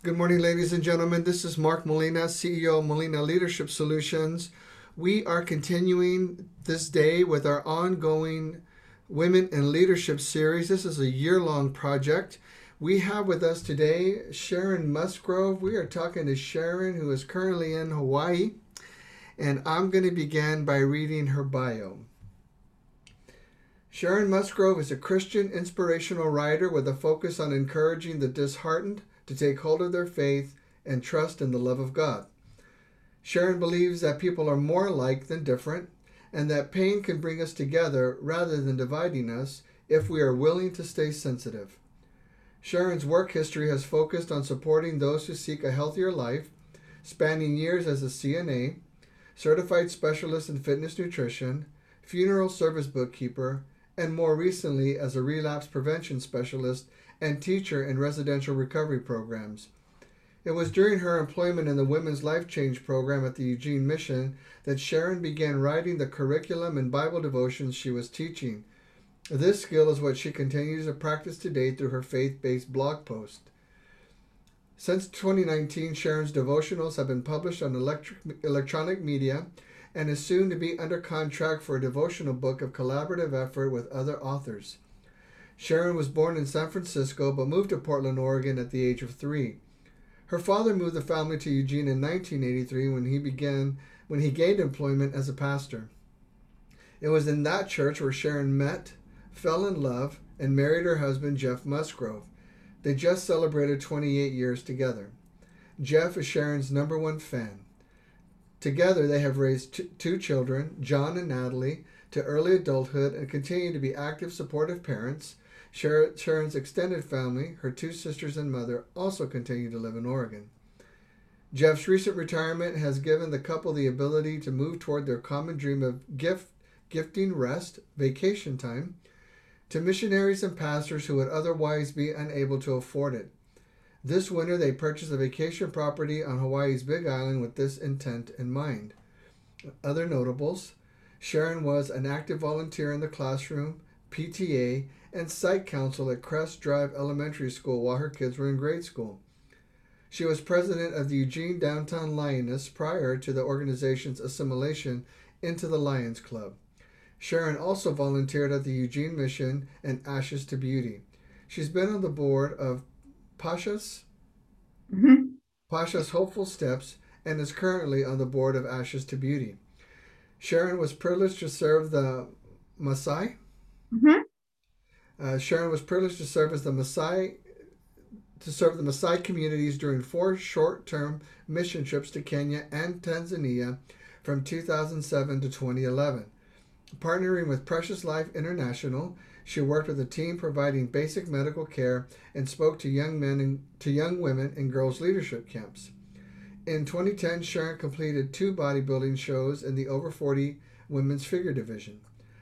Good morning, ladies and gentlemen. This is Mark Molina, CEO of Molina Leadership Solutions. We are continuing this day with our ongoing Women in Leadership series. This is a year long project. We have with us today Sharon Musgrove. We are talking to Sharon, who is currently in Hawaii, and I'm going to begin by reading her bio. Sharon Musgrove is a Christian inspirational writer with a focus on encouraging the disheartened to take hold of their faith and trust in the love of God. Sharon believes that people are more alike than different, and that pain can bring us together rather than dividing us if we are willing to stay sensitive. Sharon's work history has focused on supporting those who seek a healthier life, spanning years as a CNA, certified specialist in fitness nutrition, funeral service bookkeeper, and more recently as a relapse prevention specialist and teacher in residential recovery programs. It was during her employment in the Women's Life Change program at the Eugene Mission that Sharon began writing the curriculum and Bible devotions she was teaching. This skill is what she continues to practice today through her faith based blog post. Since 2019, Sharon's devotionals have been published on electric, electronic media and is soon to be under contract for a devotional book of collaborative effort with other authors. Sharon was born in San Francisco but moved to Portland, Oregon at the age of three. Her father moved the family to Eugene in 1983 when he began when he gained employment as a pastor. It was in that church where Sharon met, fell in love, and married her husband Jeff Musgrove. They just celebrated 28 years together. Jeff is Sharon's number one fan. Together, they have raised t- two children, John and Natalie, to early adulthood and continue to be active, supportive parents Sharon's extended family, her two sisters and mother, also continue to live in Oregon. Jeff's recent retirement has given the couple the ability to move toward their common dream of gift, gifting rest, vacation time, to missionaries and pastors who would otherwise be unable to afford it. This winter, they purchased a vacation property on Hawaii's Big Island with this intent in mind. Other notables Sharon was an active volunteer in the classroom, PTA, and site council at Crest Drive Elementary School while her kids were in grade school. She was president of the Eugene Downtown Lioness prior to the organization's assimilation into the Lions Club. Sharon also volunteered at the Eugene Mission and Ashes to Beauty. She's been on the board of Pasha's mm-hmm. Pasha's Hopeful Steps and is currently on the board of Ashes to Beauty. Sharon was privileged to serve the Maasai. Mm-hmm. Uh, Sharon was privileged to serve as the Maasai to serve the Maasai communities during four short-term mission trips to Kenya and Tanzania from 2007 to 2011. Partnering with Precious Life International, she worked with a team providing basic medical care and spoke to young men and to young women in girls leadership camps. In 2010, Sharon completed two bodybuilding shows in the over 40 women's figure division.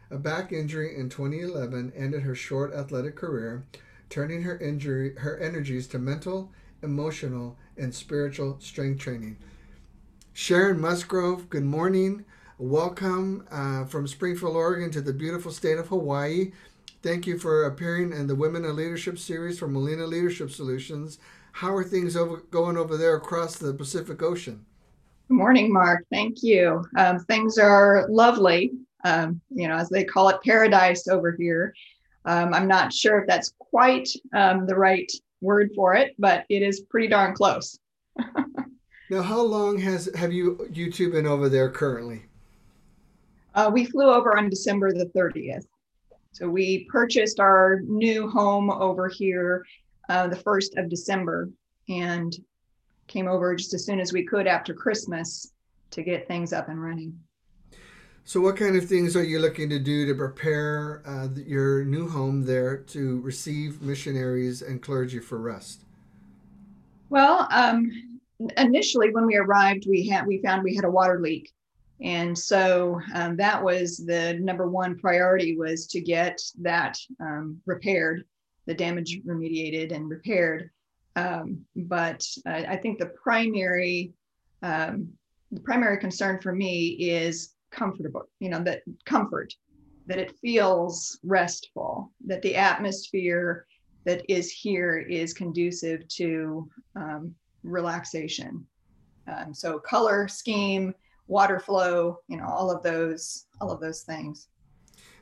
A back injury in 2011 ended her short athletic career, turning her injury her energies to mental, emotional, and spiritual strength training. Sharon Musgrove, good morning. Welcome uh, from Springfield, Oregon to the beautiful state of Hawaii. Thank you for appearing in the Women in Leadership series from Molina Leadership Solutions. How are things over, going over there across the Pacific Ocean? Good morning, Mark. Thank you. Um, things are lovely um, you know, as they call it, paradise over here. Um, I'm not sure if that's quite um, the right word for it, but it is pretty darn close. now, how long has have you you two been over there currently? Uh, we flew over on December the 30th. So we purchased our new home over here uh, the 1st of December and came over just as soon as we could after Christmas to get things up and running. So, what kind of things are you looking to do to prepare uh, your new home there to receive missionaries and clergy for rest? Well, um, initially when we arrived, we had we found we had a water leak, and so um, that was the number one priority was to get that um, repaired, the damage remediated and repaired. Um, but I think the primary um, the primary concern for me is comfortable, you know, that comfort, that it feels restful, that the atmosphere that is here is conducive to um, relaxation. Um, so color scheme, water flow, you know, all of those, all of those things.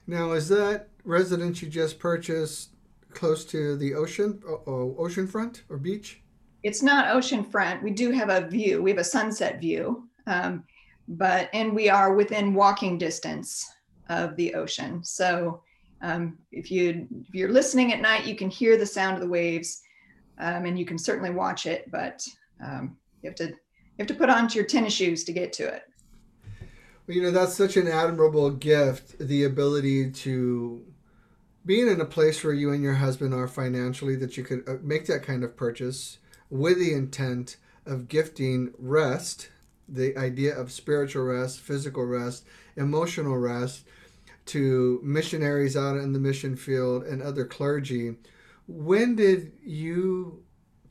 Now, is that residence you just purchased close to the ocean, oh, ocean front or beach? It's not ocean front. We do have a view. We have a sunset view, um, but and we are within walking distance of the ocean. So um, if you if you're listening at night, you can hear the sound of the waves, um, and you can certainly watch it. But um, you have to you have to put on your tennis shoes to get to it. Well, you know that's such an admirable gift, the ability to being in a place where you and your husband are financially that you could uh, make that kind of purchase with the intent of gifting rest, the idea of spiritual rest, physical rest, emotional rest to missionaries out in the mission field and other clergy. When did you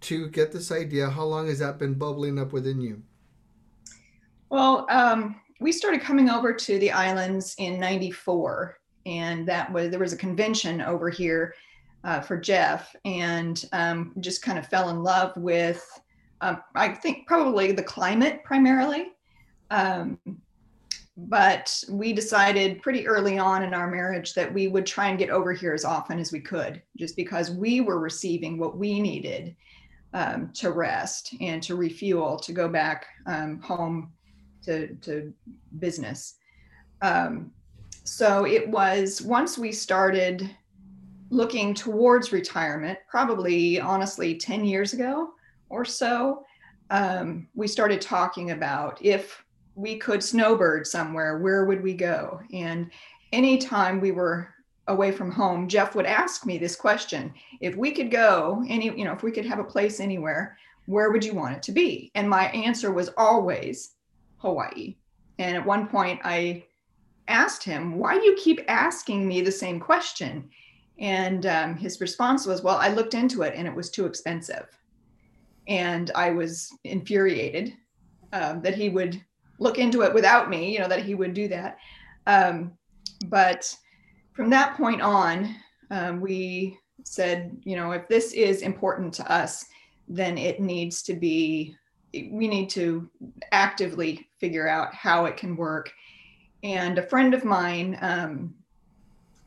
to get this idea? How long has that been bubbling up within you? Well, um, we started coming over to the islands in 94 and that was there was a convention over here uh, for Jeff and um, just kind of fell in love with um, I think probably the climate primarily um, but we decided pretty early on in our marriage that we would try and get over here as often as we could, just because we were receiving what we needed um, to rest and to refuel, to go back um, home to, to business. Um, so it was once we started looking towards retirement, probably honestly 10 years ago or so, um, we started talking about if we could snowbird somewhere, where would we go? And anytime we were away from home, Jeff would ask me this question if we could go any, you know, if we could have a place anywhere, where would you want it to be? And my answer was always Hawaii. And at one point, I asked him, Why do you keep asking me the same question? And um, his response was, Well, I looked into it and it was too expensive. And I was infuriated um, that he would look into it without me, you know, that he would do that. Um, but from that point on, um, we said, you know, if this is important to us, then it needs to be, we need to actively figure out how it can work. And a friend of mine um,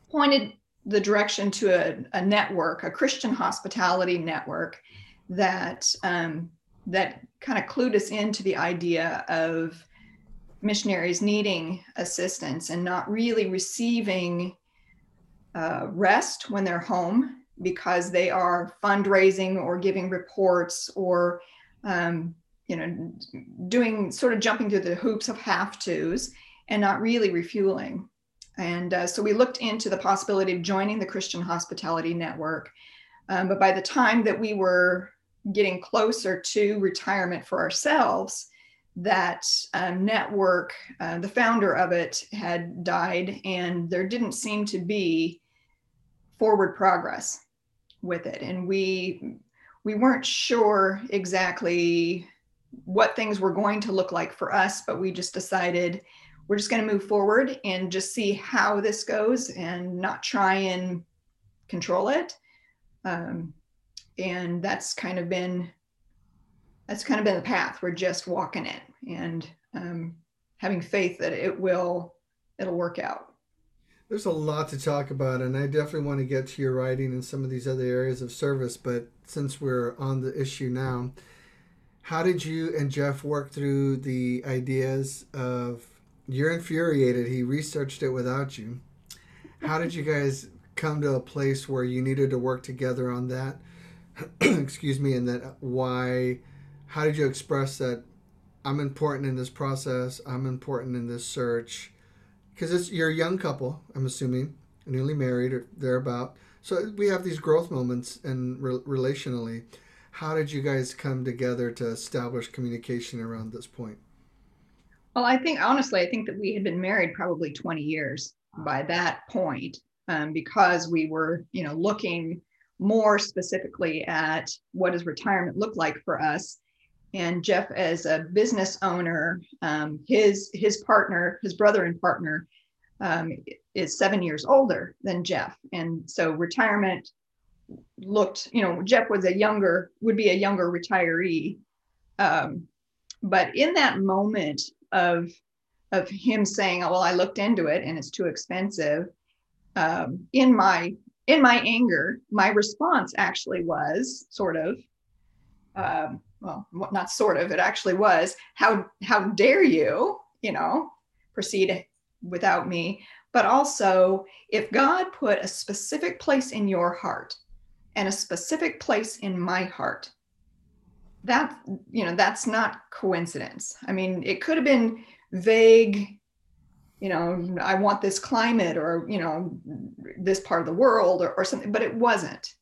pointed the direction to a, a, network, a Christian hospitality network that um, that kind of clued us into the idea of missionaries needing assistance and not really receiving uh, rest when they're home because they are fundraising or giving reports or um, you know doing sort of jumping through the hoops of have tos and not really refueling. And uh, so we looked into the possibility of joining the christian hospitality network um, but by the time that we were getting closer to retirement for ourselves that um, network, uh, the founder of it had died, and there didn't seem to be forward progress with it. And we we weren't sure exactly what things were going to look like for us, but we just decided we're just going to move forward and just see how this goes and not try and control it. Um, and that's kind of been that's kind of been the path. We're just walking it and um, having faith that it will it'll work out. There's a lot to talk about, and I definitely want to get to your writing and some of these other areas of service. But since we're on the issue now, how did you and Jeff work through the ideas of you're infuriated? He researched it without you. How did you guys come to a place where you needed to work together on that? Excuse me, and that why? How did you express that I'm important in this process. I'm important in this search because it's you're a young couple. I'm assuming newly married or thereabout. So we have these growth moments and re- relationally. How did you guys come together to establish communication around this point? Well, I think honestly, I think that we had been married probably 20 years by that point, um, because we were, you know, looking more specifically at what does retirement look like for us. And Jeff, as a business owner, um, his his partner, his brother and partner, um, is seven years older than Jeff, and so retirement looked, you know, Jeff was a younger, would be a younger retiree. Um, but in that moment of of him saying, "Oh, well, I looked into it and it's too expensive," um, in my in my anger, my response actually was sort of, um, well, not sort of, it actually was, "How how dare you?" You know, proceed without me. But also, if God put a specific place in your heart and a specific place in my heart, that you know that's not coincidence. I mean, it could have been vague you know i want this climate or you know this part of the world or, or something but it wasn't.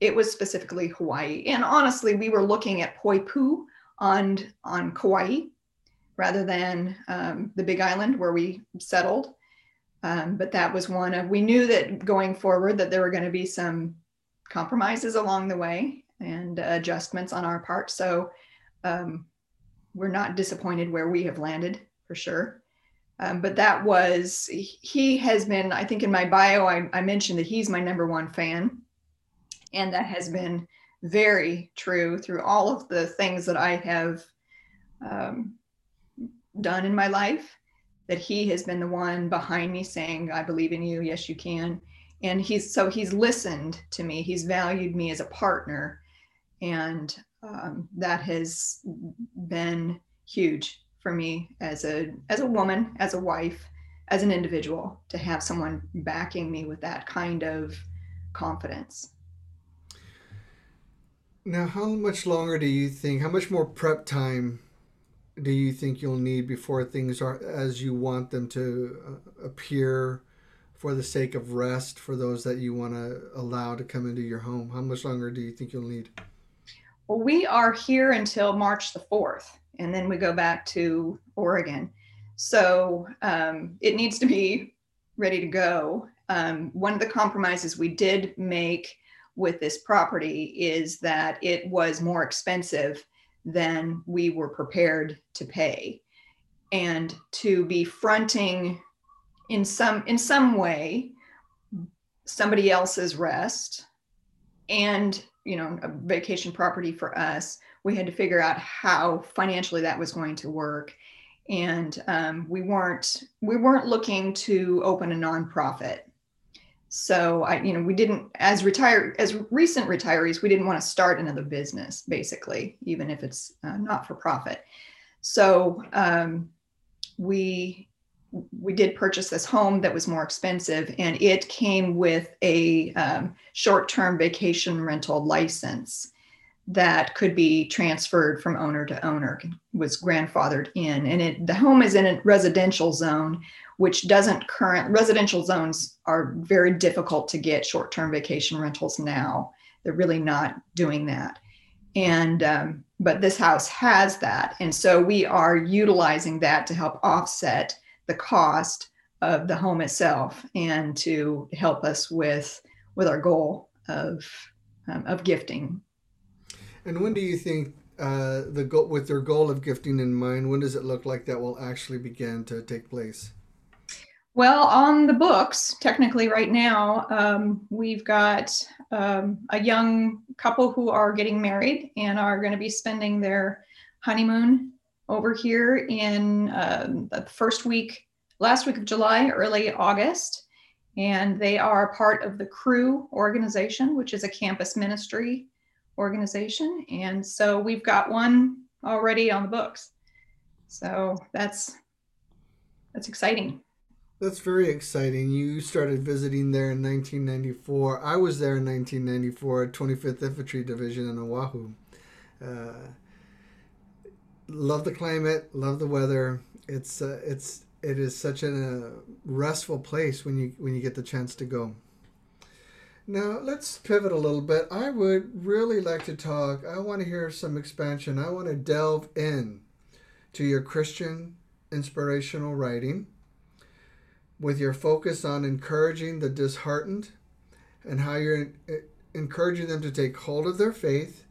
It was specifically hawaii. And honestly we were looking at poipu on on kauai rather than um, the big island where we settled. Um, but that was one of we knew that going forward that there were going to be some compromises along the way and uh, adjustments on our part. So um, we're not disappointed where we have landed for sure. Um, but that was, he has been, I think in my bio, I, I mentioned that he's my number one fan. And that has been very true through all of the things that I have um, done in my life. That he has been the one behind me saying, I believe in you. Yes, you can. And he's so he's listened to me. He's valued me as a partner. And um, that has been huge for me as a as a woman, as a wife, as an individual to have someone backing me with that kind of confidence. Now, how much longer do you think? How much more prep time do you think you'll need before things are as you want them to uh, appear? For the sake of rest, for those that you want to allow to come into your home, how much longer do you think you'll need? Well, we are here until March the 4th and then we go back to Oregon. So um, it needs to be ready to go. Um, one of the compromises we did make with this property is that it was more expensive than we were prepared to pay and to be fronting in some in some way somebody else's rest and you know a vacation property for us we had to figure out how financially that was going to work. And um, we weren't we weren't looking to open a nonprofit. So i you know we didn't as retire as recent retirees we didn't want to start another business basically even if it's uh, not for profit. So um, we we did purchase this home that was more expensive and it came with a um, short-term vacation rental license that could be transferred from owner to owner was grandfathered in. And it the home is in a residential zone which doesn't current residential zones are very difficult to get short-term vacation rentals now. They're really not doing that. And um, but this house has that. And so we are utilizing that to help offset the cost of the home itself and to help us with with our goal of um, of gifting. And when do you think uh, the goal with their goal of gifting in mind? When does it look like that will actually begin to take place? Well, on the books, technically, right now, um, we've got um, a young couple who are getting married and are going to be spending their honeymoon over here in uh, the first week, last week of July, early August. And they are part of the Cru organization, which is a campus ministry organization. And so we've got one already on the books. So that's that's exciting. That's very exciting. You started visiting there in 1994. I was there in 1994 at 25th Infantry Division in Oahu. Uh, love the climate, love the weather. It's uh, it's it is such a restful place when you when you get the chance to go. Now let's pivot a little bit. I would really like to talk. I want to hear some expansion. I want to delve in to your Christian inspirational writing with your focus on encouraging the disheartened and how you're uh, encouraging them to take hold of their faith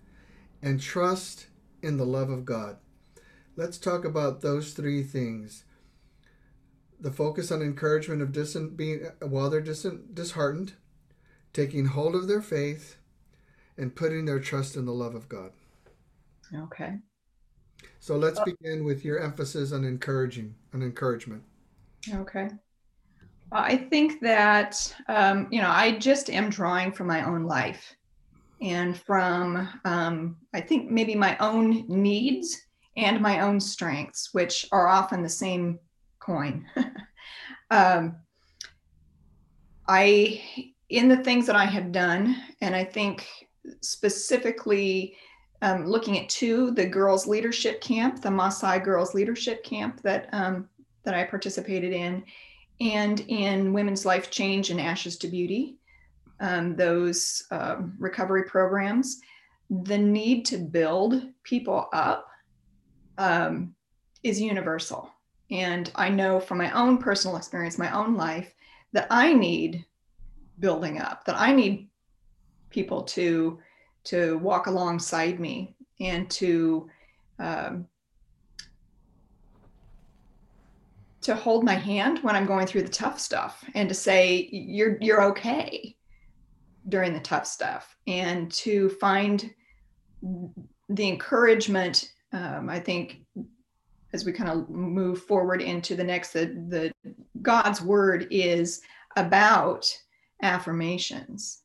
and trust in the love of God. Let's talk about those three things. The focus on encouragement of dis- being while they're dis- disheartened, taking hold of their faith, and putting their trust in the love of God. Okay. So let's begin with your emphasis on encouraging, on encouragement. Okay. I think that, um, you know, I just am drawing from my own life and from, um, I think, maybe my own needs and my own strengths, which are often the same coin. um, I, in the things that I have done, and I think specifically um, looking at two, the girls leadership camp, the Maasai girls leadership camp that um, that I participated in, and in Women's Life Change and Ashes to Beauty, um, those um, recovery programs, the need to build people up um, is universal. And I know from my own personal experience, my own life, that I need building up, that I need people to to walk alongside me and to um, to hold my hand when I'm going through the tough stuff and to say you're you're okay during the tough stuff. And to find the encouragement um, I think as we kind of move forward into the next the, the God's word is about affirmations.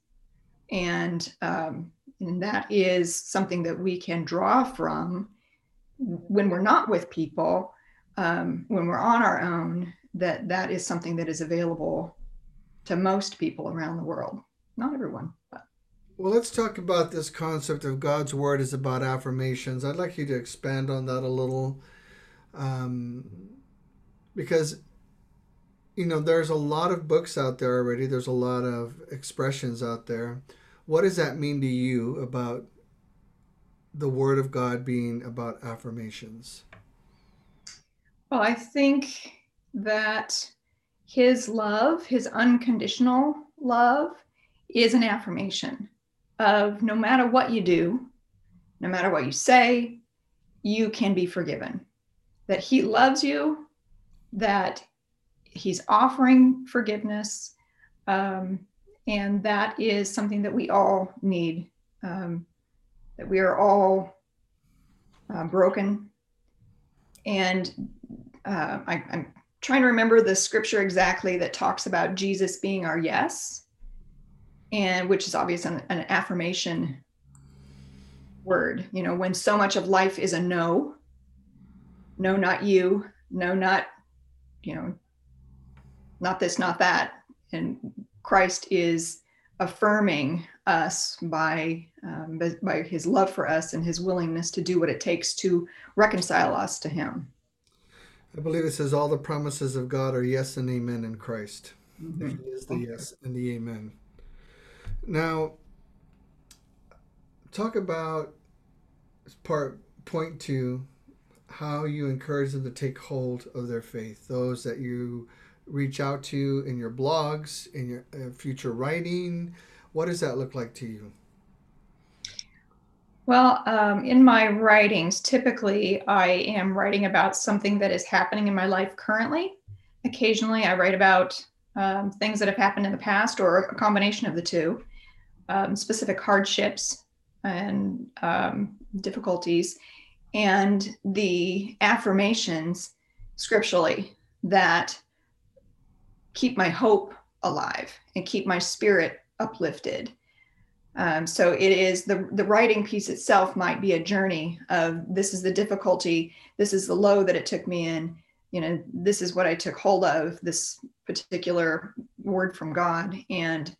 And um, and that is something that we can draw from when we're not with people um, when we're on our own that that is something that is available to most people around the world. Not everyone but. Well let's talk about this concept of god's word is about affirmations. I'd like you to expand on that a little um, because you know there's a lot of books out there already. There's a lot of expressions out there. What does that mean to you about the word of god being about affirmations? Well, I think that his love, his unconditional love, is an affirmation of no matter what you do, no matter what you say, you can be forgiven. That he loves you, that he's offering forgiveness, um, and that is something that we all need. Um, that we are all uh, broken, and uh, I, I'm trying to remember the scripture exactly that talks about Jesus being our yes, and which is obvious an, an affirmation word. You know, when so much of life is a no, no, not you, no, not, you know, not this, not that. And Christ is affirming us by, um, by his love for us and his willingness to do what it takes to reconcile us to him. I believe it says all the promises of God are yes and amen in Christ. Mm-hmm. He is the yes and the amen. Now, talk about part point two how you encourage them to take hold of their faith. Those that you reach out to you in your blogs, in your uh, future writing. What does that look like to you? Well, um, in my writings, typically I am writing about something that is happening in my life currently. Occasionally, I write about um, things that have happened in the past or a combination of the two, um, specific hardships and um, difficulties, and the affirmations scripturally that keep my hope alive and keep my spirit uplifted um, so it is the the writing piece itself might be a journey of this is the difficulty, this is the low that it took me in, you know, this is what I took hold of, this particular word from God, and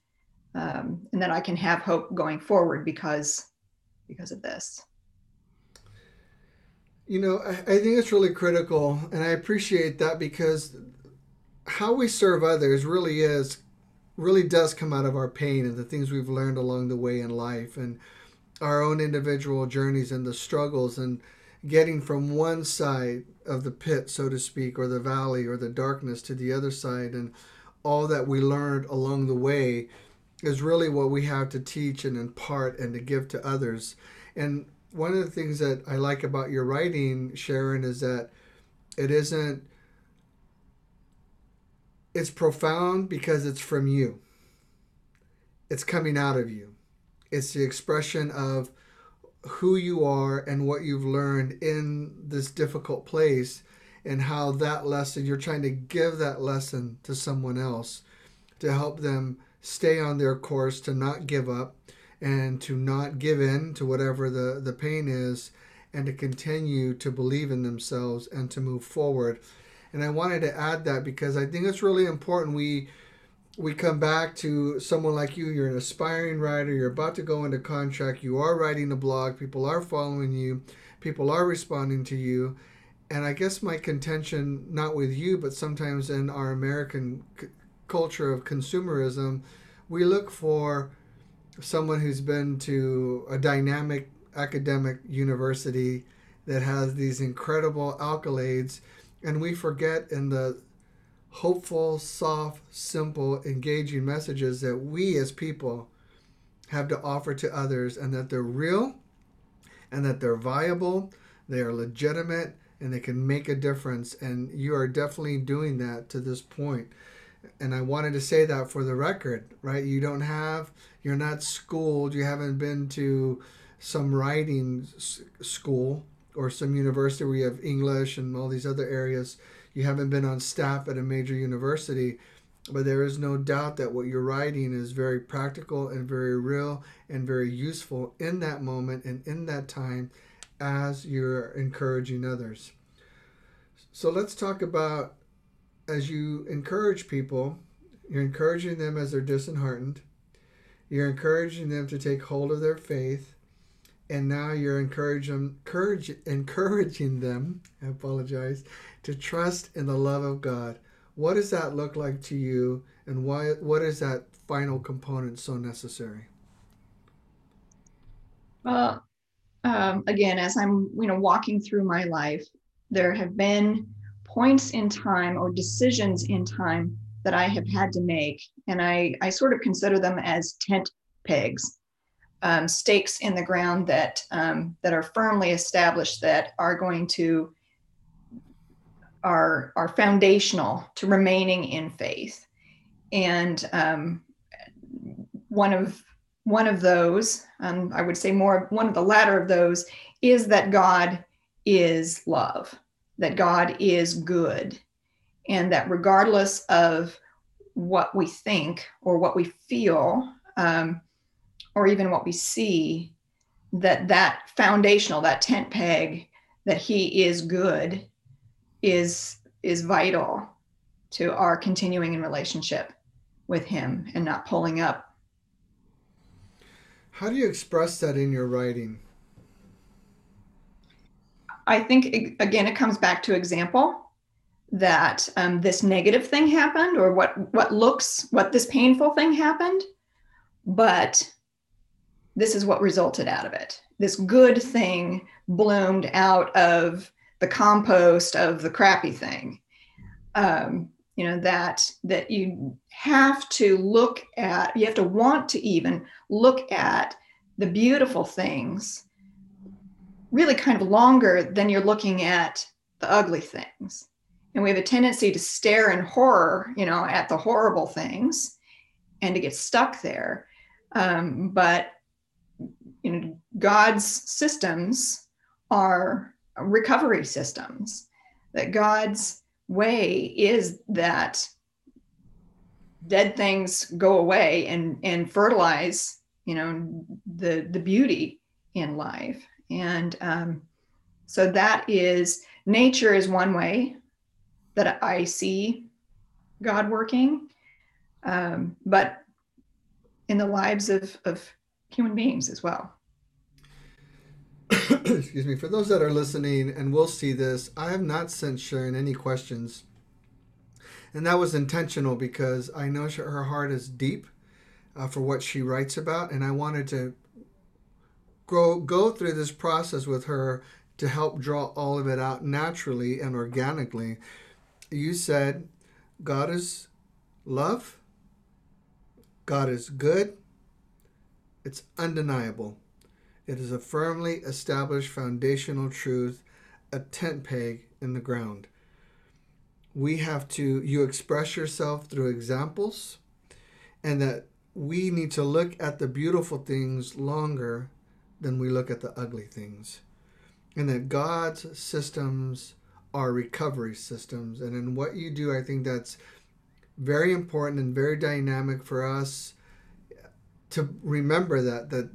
um, and that I can have hope going forward because because of this. You know, I, I think it's really critical, and I appreciate that because how we serve others really is really does come out of our pain and the things we've learned along the way in life and our own individual journeys and the struggles and getting from one side of the pit, so to speak, or the valley or the darkness to the other side and all that we learned along the way is really what we have to teach and impart and to give to others. And one of the things that I like about your writing, Sharon, is that it isn't it's profound because it's from you. It's coming out of you. It's the expression of who you are and what you've learned in this difficult place and how that lesson you're trying to give that lesson to someone else to help them stay on their course to not give up and to not give in to whatever the, the pain is and to continue to believe in themselves and to move forward and i wanted to add that because i think it's really important we we come back to someone like you. You're an aspiring writer. You're about to go into contract. You are writing a blog. People are following you. People are responding to you. And i guess my contention not with you but sometimes in our american c- culture of consumerism we look for someone who's been to a dynamic academic university that has these incredible accolades and we forget in the hopeful, soft, simple, engaging messages that we as people have to offer to others and that they're real and that they're viable, they are legitimate, and they can make a difference. And you are definitely doing that to this point. And I wanted to say that for the record, right? You don't have, you're not schooled, you haven't been to some writing school or some university where you have English and all these other areas you haven't been on staff at a major university, but there is no doubt that what you're writing is very practical and very real and very useful in that moment and in that time as you're encouraging others. So let's talk about as you encourage people, you're encouraging them as they're disheartened. You're encouraging them to take hold of their faith. And now you're encouraging, encourage, encouraging them, I apologize, to trust in the love of God. What does that look like to you, and why? What is that final component so necessary? Well, um, again, as I'm you know walking through my life, there have been points in time or decisions in time that I have had to make, and I I sort of consider them as tent pegs. Um, stakes in the ground that um, that are firmly established that are going to are are foundational to remaining in faith. And um, one of one of those um, i would say more one of the latter of those is that god is love that god is good and that regardless of what we think or what we feel um, or even what we see that that foundational that tent peg that he is good is is vital to our continuing in relationship with him and not pulling up. How do you express that in your writing? I think again it comes back to example that um, this negative thing happened or what what looks what this painful thing happened but this is what resulted out of it. This good thing bloomed out of the compost of the crappy thing. Um, you know that that you have to look at you have to want to even look at the beautiful things really kind of longer than you're looking at the ugly things. And we have a tendency to stare in horror you know at the horrible things and to get stuck there. Um, but you know god's systems are recovery systems. That God's way is that dead things go away and and fertilize, you know, the the beauty in life. And um, so that is nature is one way that I see God working, um, but in the lives of of human beings as well. excuse me, for those that are listening and will see this, I have not sent Sharon any questions. And that was intentional because I know her heart is deep uh, for what she writes about. And I wanted to go, go through this process with her to help draw all of it out naturally and organically. You said God is love, God is good, it's undeniable. It is a firmly established foundational truth, a tent peg in the ground. We have to, you express yourself through examples, and that we need to look at the beautiful things longer than we look at the ugly things. And that God's systems are recovery systems. And in what you do, I think that's very important and very dynamic for us to remember that that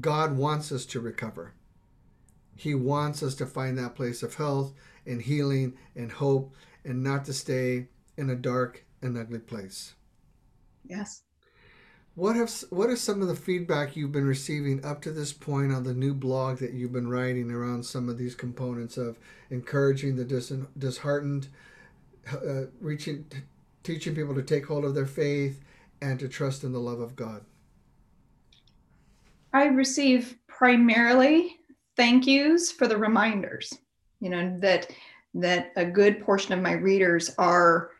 God wants us to recover. He wants us to find that place of health and healing and hope and not to stay in a dark and ugly place. Yes. What have what are some of the feedback you've been receiving up to this point on the new blog that you've been writing around some of these components of encouraging the dis- disheartened, uh, reaching, t- teaching people to take hold of their faith and to trust in the love of God? I receive primarily thank yous for the reminders. You know that that a good portion of my readers are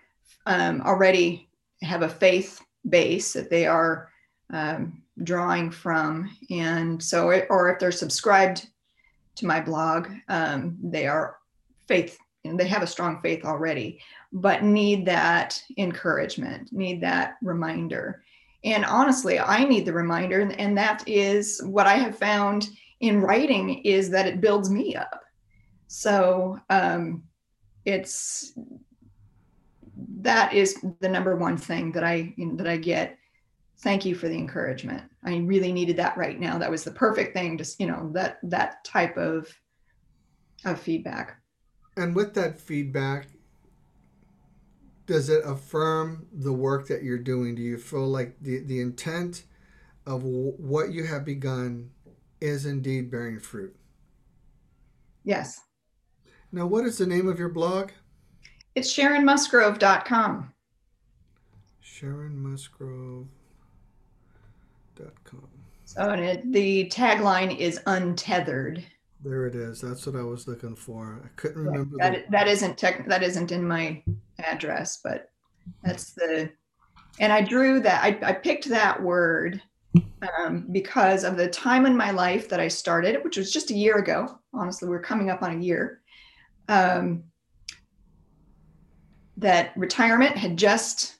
um, already have a faith base that they are um, drawing from, and so it, or if they're subscribed to my blog, um, they are faith. they have a strong faith already, but need that encouragement, need that reminder. And honestly, I need the reminder, and that is what I have found in writing is that it builds me up. So um, it's that is the number one thing that I that I get. Thank you for the encouragement. I really needed that right now. That was the perfect thing. Just you know that that type of of feedback. And with that feedback, does it affirm the work that you're doing? Do you feel like the the intent of w- what you have begun is indeed bearing fruit? Yes. Now, what is the name of your blog? It's SharonMusgrove.com. SharonMusgrove.com. So and it, the tagline is untethered. There it is. That's what I was looking for. I couldn't remember. That, that isn't tech, that isn't in my address, but that's the, and I drew that, I, I picked that word um, because of the time in my life that I started, which was just a year ago. Honestly, we're coming up on a year. Um, that retirement had just,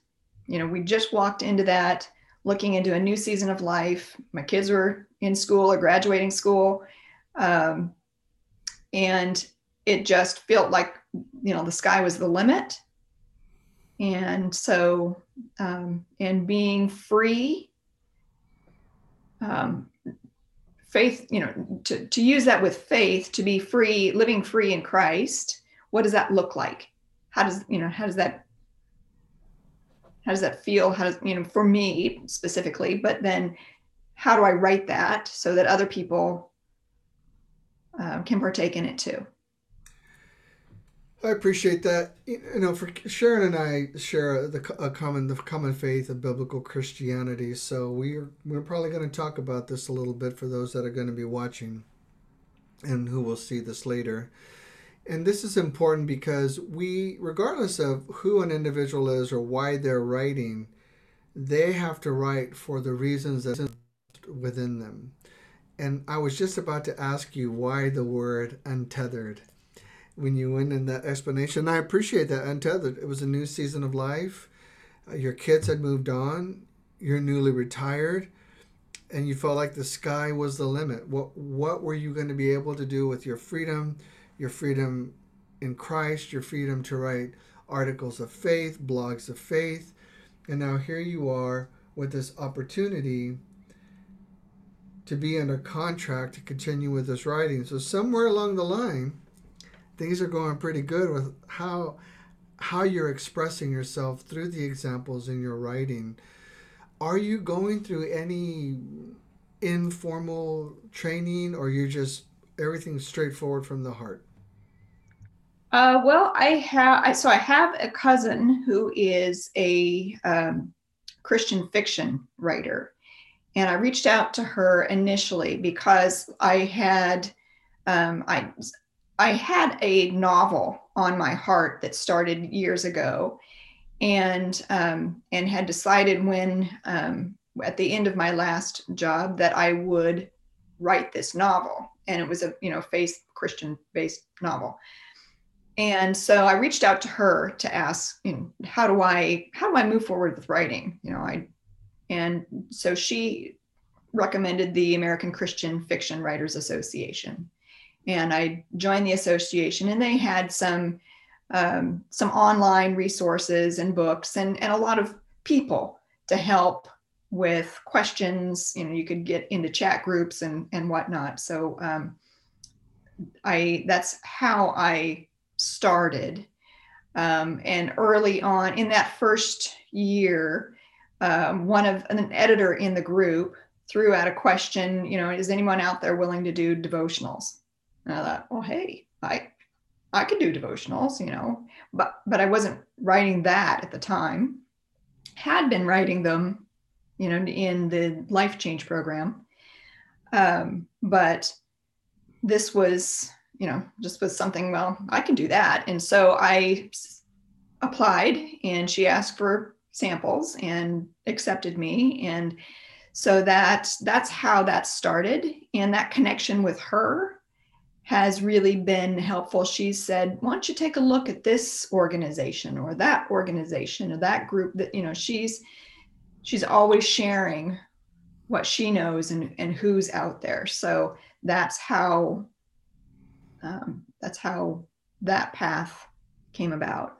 you know, we just walked into that, looking into a new season of life. My kids were in school or graduating school. Um, and it just felt like, you know, the sky was the limit. And so, um, and being free, um, faith, you know, to, to use that with faith, to be free, living free in Christ, what does that look like? how does you know how does that how does that feel how does you know for me specifically but then how do i write that so that other people uh, can partake in it too I appreciate that. You know, for Sharon and I share the a common the common faith of biblical Christianity. So we're we're probably going to talk about this a little bit for those that are going to be watching, and who will see this later. And this is important because we, regardless of who an individual is or why they're writing, they have to write for the reasons that within them. And I was just about to ask you why the word untethered when you went in that explanation. I appreciate that untethered. It was a new season of life. Uh, your kids had moved on. You're newly retired, and you felt like the sky was the limit. What what were you going to be able to do with your freedom? your freedom in Christ, your freedom to write articles of faith, blogs of faith. And now here you are with this opportunity to be under contract to continue with this writing. So somewhere along the line, things are going pretty good with how how you're expressing yourself through the examples in your writing. Are you going through any informal training or you're just everything straightforward from the heart? Uh, well, I have. So I have a cousin who is a um, Christian fiction writer, and I reached out to her initially because I had, um, I, I had a novel on my heart that started years ago, and um, and had decided when um, at the end of my last job that I would write this novel. And it was a you know faith christian based novel. And so i reached out to her to ask you know how do i how do i move forward with writing? You know i and so she recommended the American Christian Fiction Writers Association. And I joined the association, and they had some um, some online resources and books and, and a lot of people to help with questions. You know, you could get into chat groups and, and whatnot. So um, I that's how I started. Um, and early on in that first year, um, one of an editor in the group threw out a question, you know, is anyone out there willing to do devotionals? And I thought, well, hey, I I could do devotionals, you know, but but I wasn't writing that at the time. Had been writing them, you know, in the life change program. Um, but this was, you know, just was something, well, I can do that. And so I applied and she asked for samples and accepted me. And so that that's how that started. And that connection with her has really been helpful. She said, "Why don't you take a look at this organization or that organization or that group?" That you know, she's she's always sharing what she knows and and who's out there. So that's how um, that's how that path came about.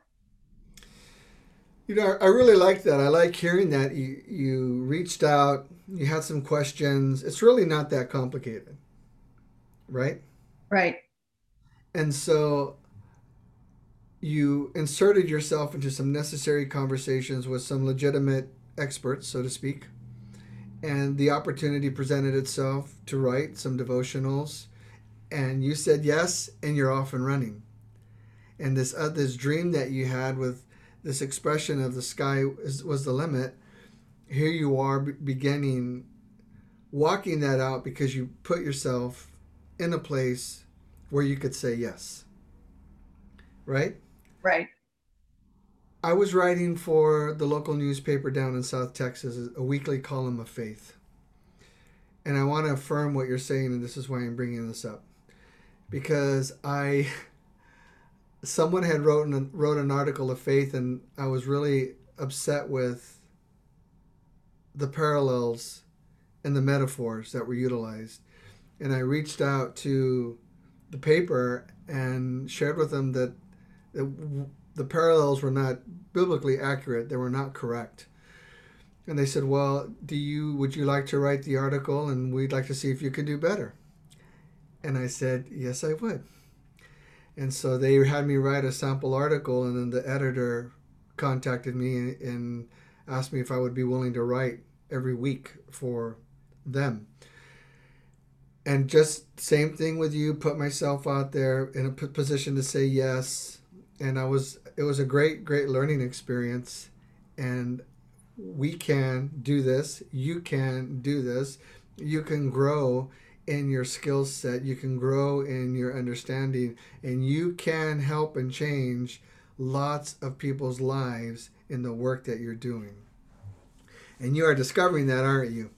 You know, I really like that. I like hearing that you you reached out, you had some questions. It's really not that complicated, right? Right. And so you inserted yourself into some necessary conversations with some legitimate experts, so to speak. And the opportunity presented itself to write some devotionals. And you said yes, and you're off and running. And this uh, this dream that you had with this expression of the sky is, was the limit. Here you are beginning walking that out because you put yourself in a place where you could say yes. Right? Right. I was writing for the local newspaper down in South Texas, a weekly column of faith. And I want to affirm what you're saying, and this is why I'm bringing this up. Because I, someone had wrote an, wrote an article of faith, and I was really upset with the parallels and the metaphors that were utilized. And I reached out to the paper and shared with them that the, the parallels were not biblically accurate; they were not correct. And they said, "Well, do you would you like to write the article, and we'd like to see if you could do better?" And I said, "Yes, I would." And so they had me write a sample article, and then the editor contacted me and asked me if I would be willing to write every week for them. And just same thing with you put myself out there in a position to say yes. And i was it was a great great learning experience. And we can do this. You can do this. You can grow in your skill set you can grow in your understanding and you can help and change lots of people's lives in the work that you're doing and you are discovering that aren't you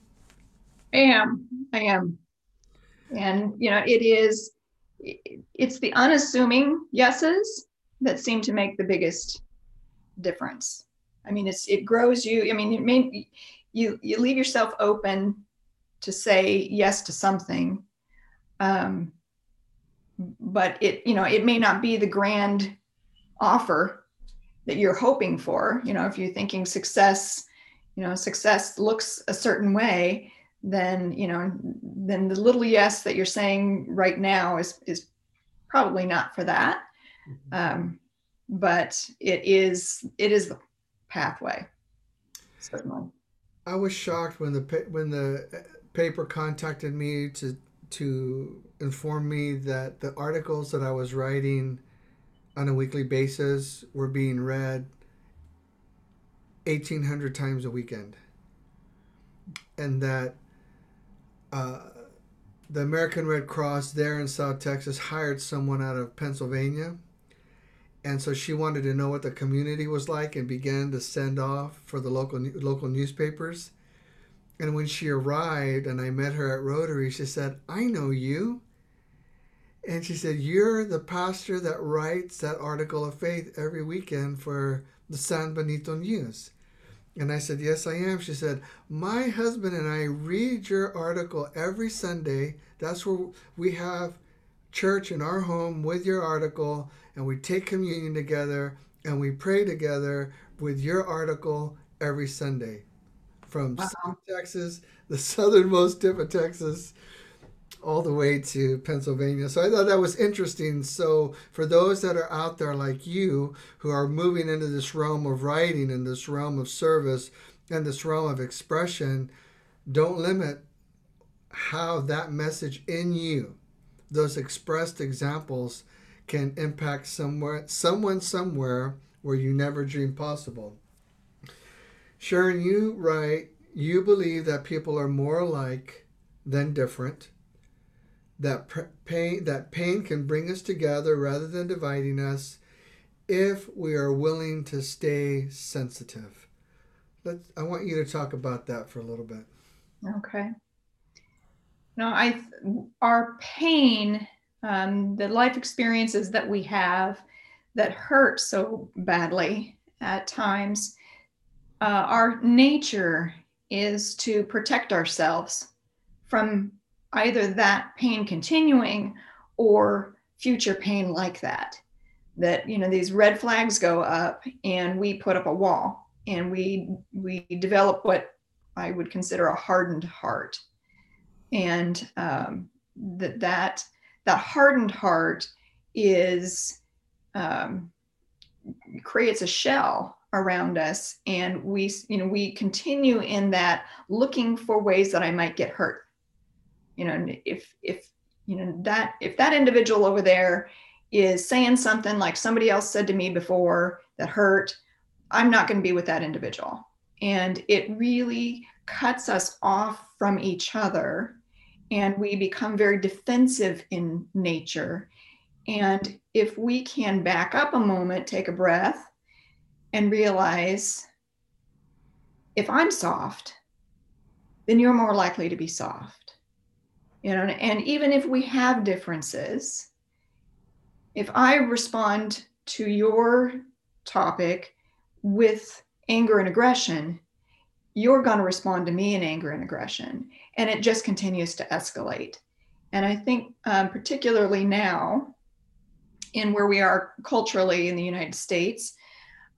i am i am and, you know, it is, it's the unassuming yeses that seem to make the biggest difference. I mean, it's, it grows you. I mean, it may, you, you leave yourself open to say yes to something. Um, but it, you know, it may not be the grand offer that you're hoping for. You know, if you're thinking success, you know, success looks a certain way, then you know then the little yes that you're saying right now is is probably not for that mm-hmm. um, but it is it is the pathway certainly i was shocked when the when the paper contacted me to to inform me that the articles that i was writing on a weekly basis were being read 1800 times a weekend and that uh, the American Red Cross there in South Texas hired someone out of Pennsylvania. And so she wanted to know what the community was like and began to send off for the local local newspapers. And when she arrived and I met her at Rotary, she said, I know you. And she said, You're the pastor that writes that article of faith every weekend for the San Benito News. And I said, Yes, I am. She said, My husband and I read your article every Sunday. That's where we have church in our home with your article, and we take communion together and we pray together with your article every Sunday. From. South Texas, the southernmost tip of Texas, all the way to Pennsylvania. So I thought that was interesting. So for those that are out there like you who are moving into this realm of writing and this realm of service and this realm of expression, don't limit how that message in you, those expressed examples, can impact somewhere someone somewhere where you never dreamed possible. Sharon, you write, you believe that people are more alike than different that pain that pain can bring us together rather than dividing us if we are willing to stay sensitive. Let's, I want you to talk about that for a little bit. Okay. No, I our pain, um, the life experiences that we have that hurt so badly at times, uh, our nature is to protect ourselves from either that pain continuing or future pain like that. That you know these red flags go up and we put up a wall and we we develop what i would consider a hardened heart. And um, that that that hardened heart is um, creates a shell around us. And we you know we continue in that looking for ways that i might get hurt. You know if if you know that if that individual over there is saying something like somebody else said to me before that hurt i'm not going to be with that individual. And it really cuts us off from each other and we become very defensive in nature. And if we can back up a moment take a breath and realize if i'm soft then you're more likely to be soft you know and even if we have differences if i respond to your topic with anger and aggression you're going to respond to me in anger and aggression and it just continues to escalate. And i think um, particularly now in where we are culturally in the united states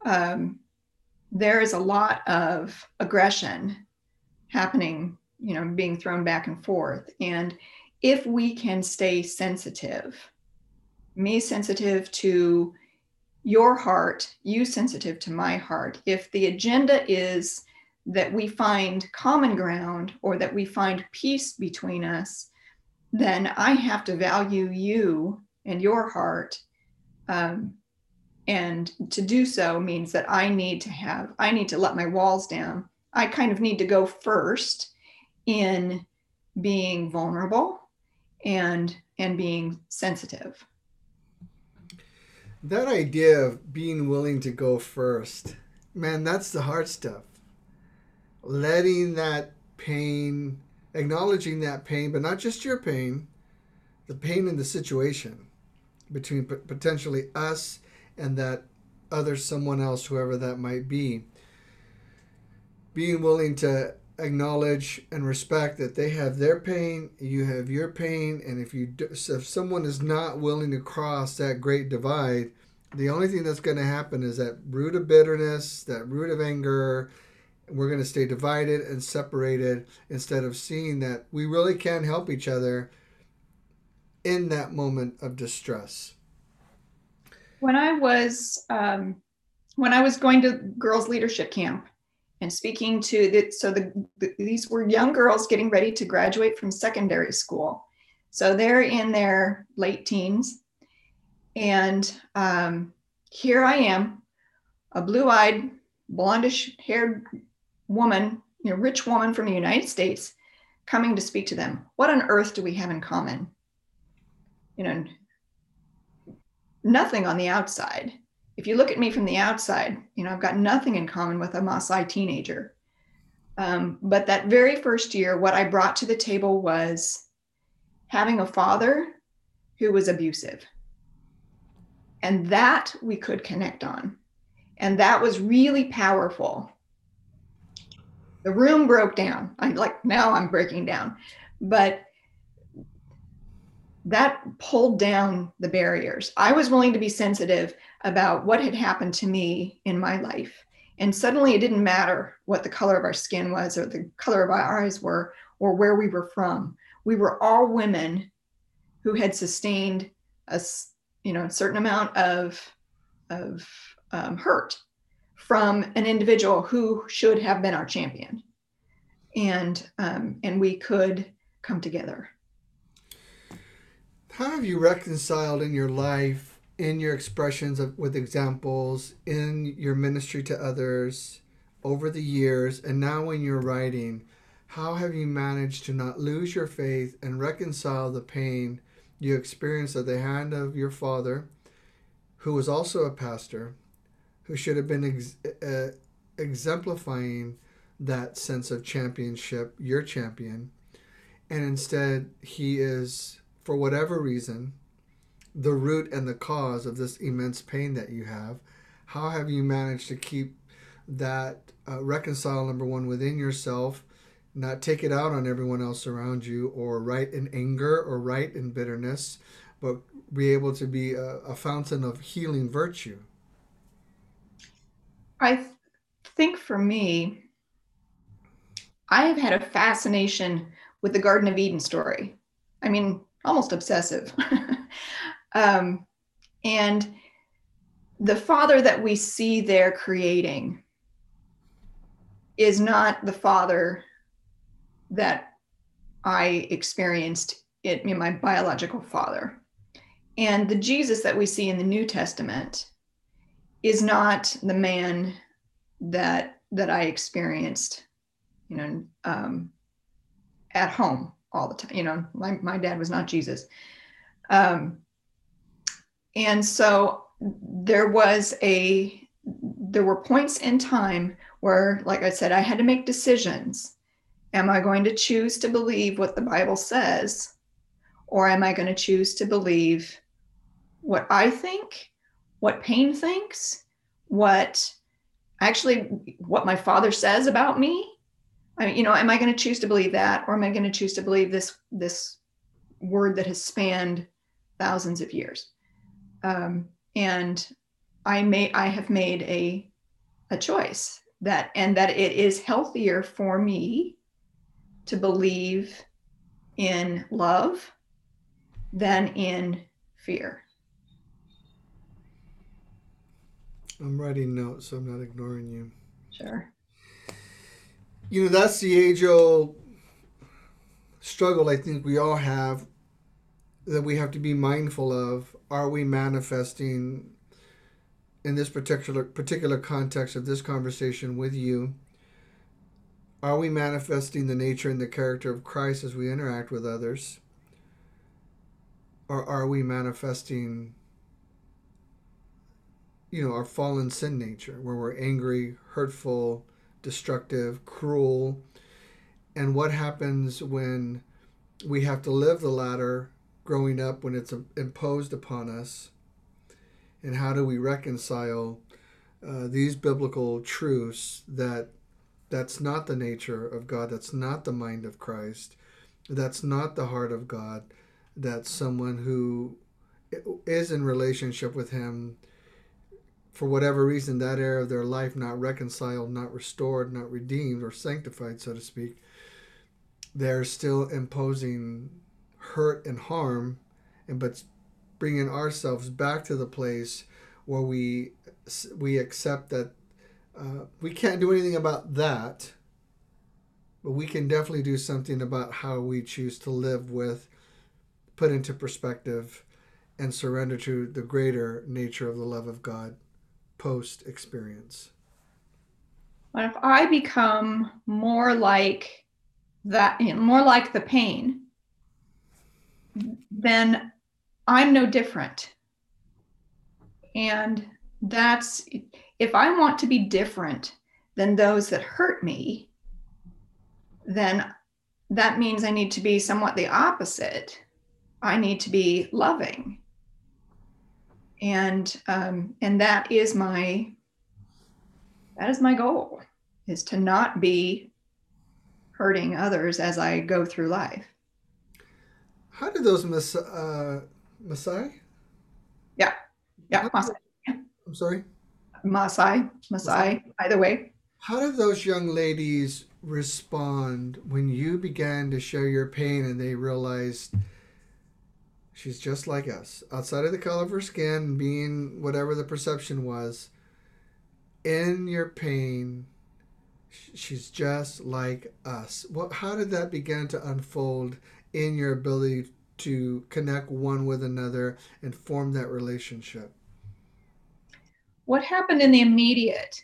um, there is a lot of aggression happening you know being thrown back and forth. And if we can stay sensitive me sensitive to your heart you sensitive to my heart if the agenda is that we find common ground or that we find peace between us then i have to value you and your heart um, and to do so means that i need to have i need to let my walls down. I kind of need to go first in being vulnerable and and being sensitive. That idea of being willing to go first man that's the hard stuff. Letting that pain acknowledging that pain but not just your pain the pain in the situation between potentially us and that other someone else whoever that might be being willing to acknowledge and respect that they have their pain, you have your pain, and if you do, so if someone is not willing to cross that great divide, the only thing that's going to happen is that root of bitterness, that root of anger, we're going to stay divided and separated instead of seeing that we really can help each other in that moment of distress. When I was um, when I was going to girls leadership camp, and speaking to the, so the, the, these were young girls getting ready to graduate from secondary school. So they're in their late teens. And um, here i am a blue-eyed blondish haired woman you know rich woman from the united states coming to speak to them. What on earth do we have in common? You know nothing on the outside if you look at me from the outside, you know, I've got nothing in common with a Maasai teenager. Um, but that very first year, what I brought to the table was having a father who was abusive. And that we could connect on. And that was really powerful the room broke down. I'm like, now I'm breaking down. But that pulled down the barriers. I was willing to be sensitive about what had happened to me in my life. And suddenly it didn't matter what the color of our skin was or the color of our eyes were or where we were from. We were all women who had sustained a you know a certain amount of of um, hurt from an individual who should have been our champion, and um, and we could come together. How have you reconciled in your life, in your expressions of, with examples, in your ministry to others over the years, and now when you're writing? How have you managed to not lose your faith and reconcile the pain you experienced at the hand of your father, who was also a pastor, who should have been ex- uh, exemplifying that sense of championship, your champion, and instead he is, for whatever reason, the root and the cause of this immense pain that you have. How have you managed to keep that uh, reconcile number one within yourself not take it out on everyone else around you or write in anger or write in bitterness, but be able to be a, a fountain of healing virtue? I th- think for me, I have had a fascination with the Garden of Eden story. I mean, almost obsessive. um, and the father that we see there creating is not the father that I experienced in my biological father. And the Jesus that we see in the New Testament is not the man that that I experienced, you know, um, at home all the time. You know, my, my dad was not Jesus. Um, and so there was a there were points in time where, like I said, I had to make decisions Am I going to choose to believe what the Bible says? Or am I going to choose to believe what I think, what pain thinks, what actually what my father says about me? I mean, you know, am I going to choose to believe that, or am I going to choose to believe this this word that has spanned thousands of years? Um, and I may I have made a a choice that and that it is healthier for me to believe in love than in fear. I'm writing notes, so I'm not ignoring you. Sure. You know, that's the age old struggle I think we all have that we have to be mindful of. Are we manifesting in this particular particular context of this conversation with you? Are we manifesting the nature and the character of Christ as we interact with others? Or are we manifesting, you know, our fallen sin nature, where we're angry, hurtful, destructive, cruel? And what happens when we have to live the latter growing up when it's imposed upon us? And how do we reconcile uh, these biblical truths that that's not the nature of God. That's not the mind of Christ. That's not the heart of God. that someone who is in relationship with Him for whatever reason, that area of their life not reconciled, not restored, not redeemed, or sanctified, so to speak, they're still imposing hurt and harm, and but bringing ourselves back to the place where we we accept that uh, we can't do anything about that, but we can definitely do something about how we choose to live with, put into perspective, and surrender to the greater nature of the love of God post experience. But if I become more like that, you know, more like the pain, then I'm no different. And that's if I want to be different than those that hurt me, then that means I need to be somewhat the opposite. I need to be loving. And um, and that is my that is my goal is to not be hurting others as I go through life. How did those Mas- uh, Maasai? Yeah, yeah, Maasai. I'm sorry. Maasai, Maasai. By the way, how did those young ladies respond when you began to share your pain and they realized she's just like us, outside of the color of her skin, being whatever the perception was? In your pain, she's just like us. What? How did that begin to unfold in your ability to connect one with another and form that relationship? What happened in the immediate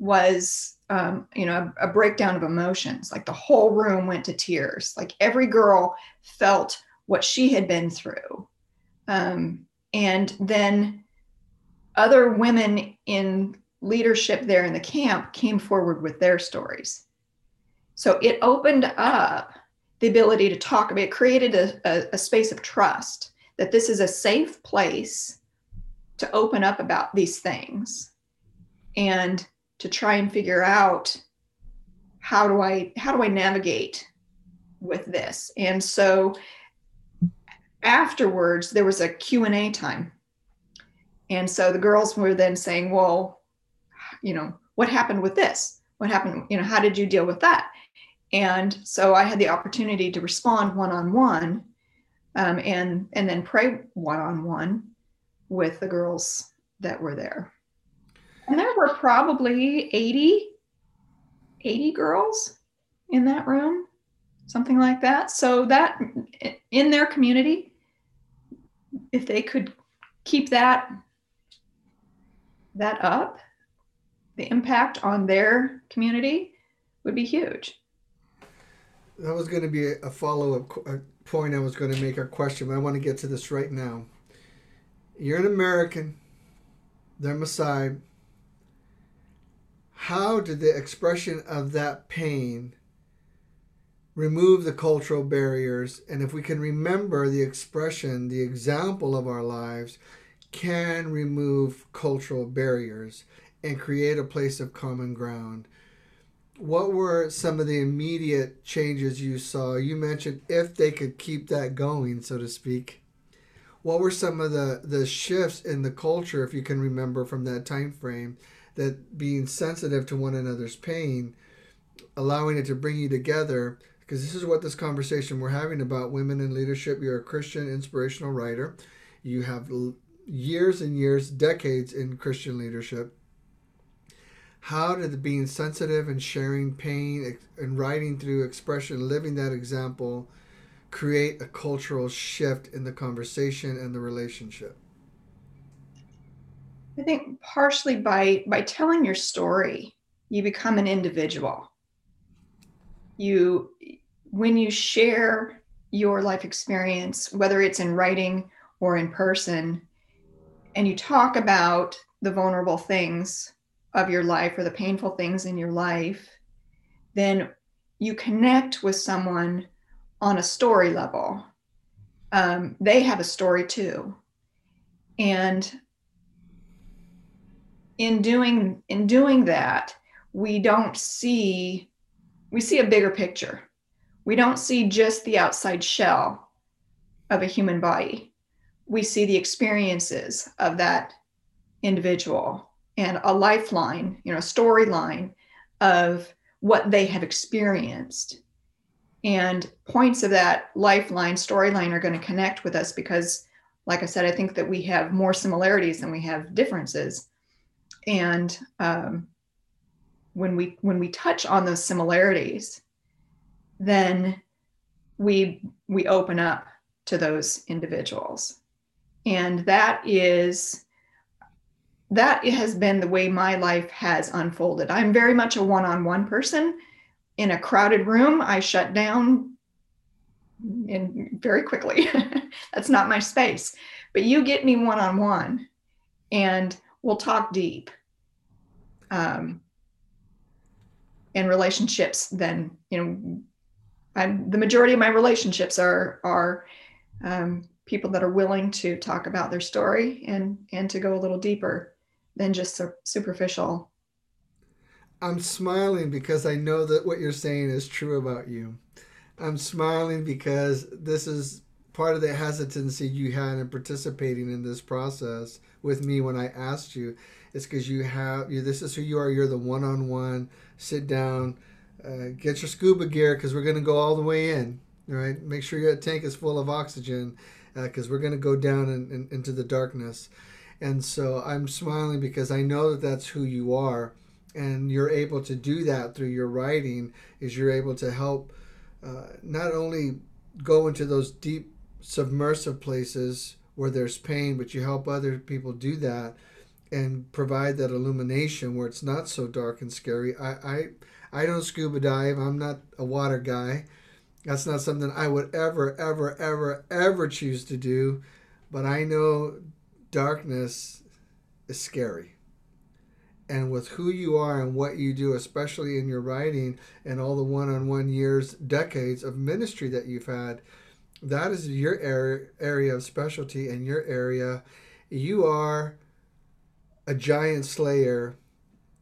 was, um, you know, a, a breakdown of emotions. Like the whole room went to tears. Like every girl felt what she had been through. Um, and then other women in leadership there in the camp came forward with their stories. So it opened up the ability to talk about it created a, a, a, space of trust that this is a safe place to open up about these things and to try and figure out how do i how do i navigate with this and so afterwards there was a q&a time and so the girls were then saying well you know what happened with this what happened you know how did you deal with that and so I had the opportunity to respond one on one, and and then pray one on one with the girls that were there. And there were probably 80, 80 girls in that room, something like that. So that in their community, if they could keep that that up, the impact on their community would be huge that was going to be a follow up point I was going to make a question, but I want to get to this right now. You're an American, they're Maasai. How did the expression of that pain remove the cultural barriers? And if we can remember the expression, the example of our lives can remove cultural barriers and create a place of common ground what were some of the immediate changes you saw? You mentioned if they could keep that going, so to speak. What were some of the, the shifts in the culture, if you can remember from that time frame, that being sensitive to one another's pain, allowing it to bring you together? Because this is what this conversation we're having about women in leadership. You're a Christian inspirational writer. You have years and years, decades in Christian leadership how did being sensitive and sharing pain and writing through expression, living that example, create a cultural shift in the conversation and the relationship? I think partially by by telling your story, you become an individual. You when you share your life experience, whether it's in writing or in person, and you talk about the vulnerable things of your life or the painful things in your life, then you connect with someone on a story level. Um, they have a story too. And in doing in doing that, we don't see we see a bigger picture. We don't see just the outside shell of a human body. We see the experiences of that individual and a lifeline, you know, a storyline of what they have experienced. And points of that lifeline storyline are going to connect with us because, like I said, I think that we have more similarities than we have differences. And um, when we when we touch on those similarities, then we we open up to those individuals, and that is that has been the way my life has unfolded. I'm very much a one on one person. In a crowded room, I shut down very quickly. That's not my space. But you get me one on one and we'll talk deep. Um, and relationships, then, you know, I'm, the majority of my relationships are, are um, people that are willing to talk about their story and, and to go a little deeper than just superficial. I'm smiling because I know that what you're saying is true about you. I'm smiling because this is part of the hesitancy you had in participating in this process with me when I asked you. It's because you have you. This is who you are. You're the one-on-one. Sit down, uh, get your scuba gear because we're gonna go all the way in. Right. Make sure your tank is full of oxygen because uh, we're gonna go down in, in, into the darkness. And so I'm smiling because I know that that's who you are, and you're able to do that through your writing. Is you're able to help uh, not only go into those deep submersive places where there's pain, but you help other people do that and provide that illumination where it's not so dark and scary. I, I, I don't scuba dive. I'm not a water guy. That's not something I would ever, ever, ever, ever choose to do. But I know darkness is scary. And with who you are and what you do, especially in your writing and all the one on one years, decades of ministry that you've had, that is your area, area of specialty and your area. You are a giant slayer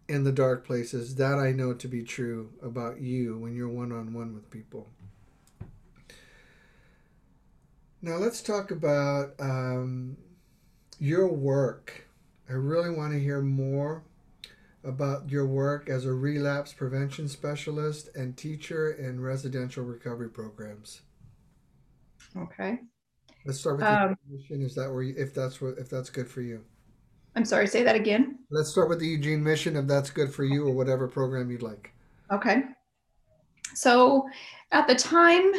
in the dark places. That I know to be true about you when you're one on one with people. Now let's talk about um, your work. I really want to hear more about your work as a relapse prevention specialist and teacher in residential recovery programs. Okay. Let's start with um, the mission. Is that where you, if that's what if that's good for you? I'm sorry, say that again. Let's start with the Eugene mission if that's good for you or whatever program you'd like. Okay. So at the time,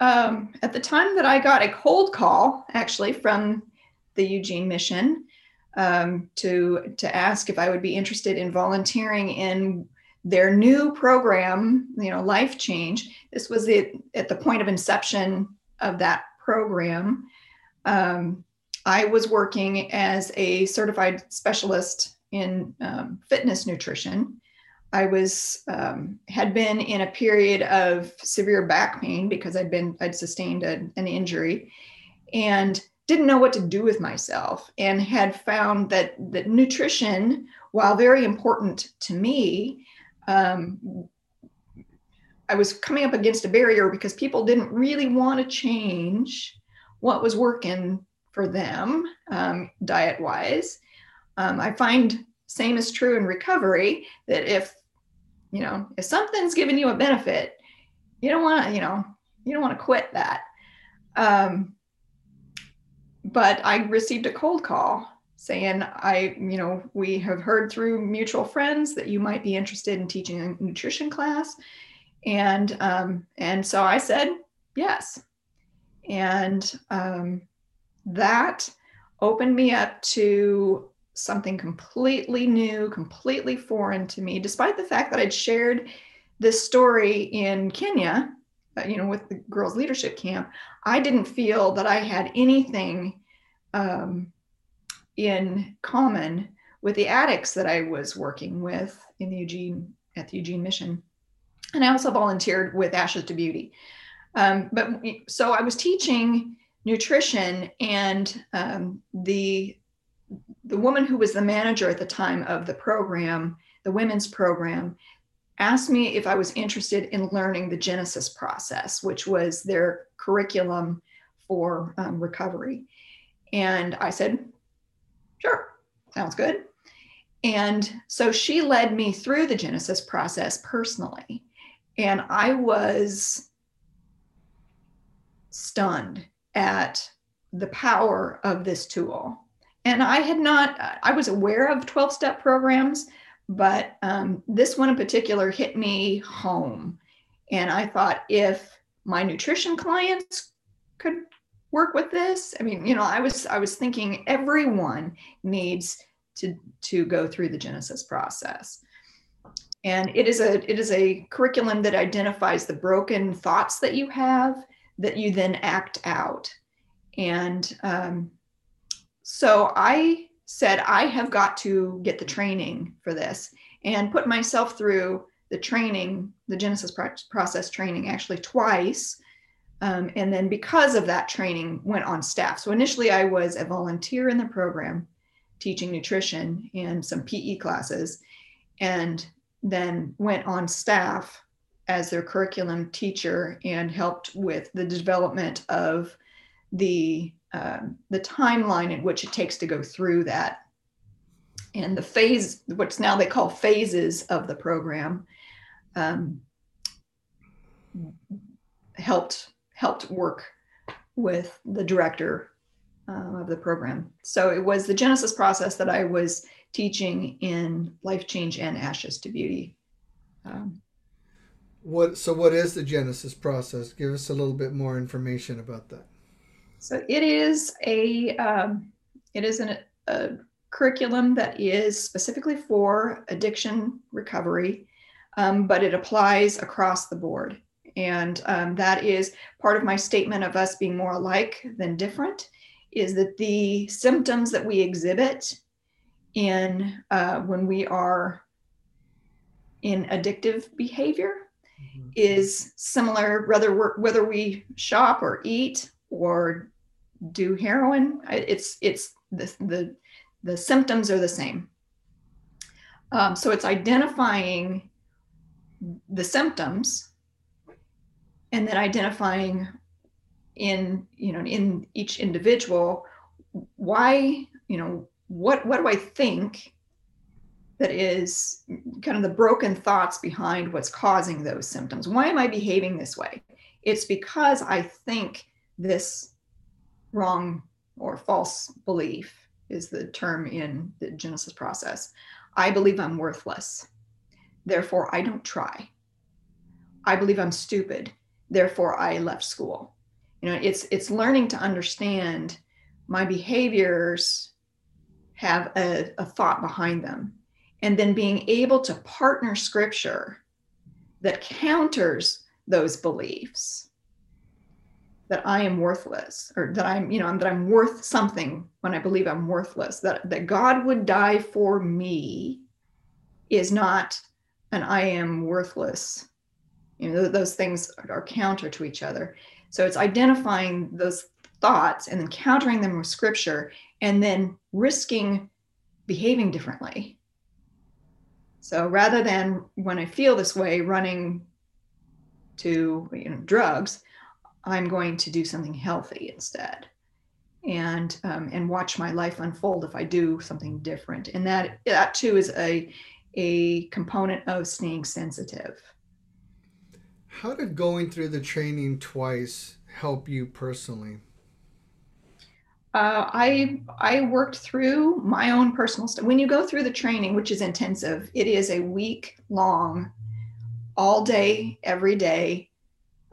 um, at the time that I got a cold call actually from the Eugene mission um, to to ask if I would be interested in volunteering in their new program, you know, Life Change. This was the at the point of inception of that program, um, I was working as a certified specialist in um, fitness nutrition. I was um, had been in a period of severe back pain because I'd been I'd sustained a, an injury, and didn't know what to do with myself, and had found that that nutrition, while very important to me, um, I was coming up against a barrier because people didn't really want to change what was working for them um, diet wise. Um, I find same is true in recovery that if you know if something's giving you a benefit, you don't want to you know you don't want to quit that. Um, but I received a cold call saying I you know we have heard through mutual friends that you might be interested in teaching a nutrition class and um, and so I said yes, and um, that opened me up to something completely new, completely foreign to me, despite the fact that I'd shared this story in Kenya, uh, you know, with the girls' leadership camp. I didn't feel that I had anything um, in common with the addicts that I was working with in the Eugene at the Eugene Mission. And I also volunteered with Ashes to Beauty. Um, but so I was teaching nutrition, and um, the the woman who was the manager at the time of the program, the women's program, asked me if I was interested in learning the Genesis process, which was their curriculum for um, recovery. And I said, sure, sounds good. And so she led me through the Genesis process personally. And I was stunned at the power of this tool. And I had not, I was aware of 12 step programs, but um, this one in particular hit me home. And I thought if my nutrition clients could work with this, I mean, you know, I was, I was thinking everyone needs to, to go through the Genesis process and it is a it is a curriculum that identifies the broken thoughts that you have that you then act out. And um, so i said i have got to get the training for this and put myself through the training the genesis process training actually twice um, and then because of that training went on staff. So initially i was a volunteer in the program teaching nutrition and some pe classes and then went on staff as their curriculum teacher and helped with the development of the uh, the timeline in which it takes to go through that. And the phase what's now they call phases of the program um, helped helped work with the director uh, of the program. So it was the genesis process that i was teaching in life change and ashes to beauty um, what so what is the genesis process? Give us a little bit more information about that. So it is a um, it is an, a curriculum that is specifically for addiction recovery um, but it applies across the board. And um, that is part of my statement of us being more alike than different is that the symptoms that we exhibit in uh, when we are in addictive behavior mm-hmm. is similar whether whether we shop or eat or do heroin it's it's the the, the symptoms are the same um, so it's identifying the symptoms and then identifying in you know in each individual why you know what what do i think that is kind of the broken thoughts behind what's causing those symptoms. Why am I behaving this way? It's because I think this wrong or false belief is the term in the Genesis process. I believe I'm worthless. Therefore, I don't try. I believe I'm stupid. Therefore, I left school. You know, it's it's learning to understand my behaviors have a, a thought behind them and then being able to partner scripture that counters those beliefs that I am worthless or that I'm, you know, that I'm worth something when I believe I'm worthless, that, that God would die for me is not an I am worthless. You know, those things are counter to each other. So it's identifying those thoughts and then countering them with scripture and then risking behaving differently so rather than when I feel this way running to you know, drugs, I'm going to do something healthy instead and um, and watch my life unfold if I do something different. And that that too is a a component of staying sensitive. How did going through the training twice help you personally? Uh, I I worked through my own personal stuff. When you go through the training, which is intensive, it is a week long, all day, every day.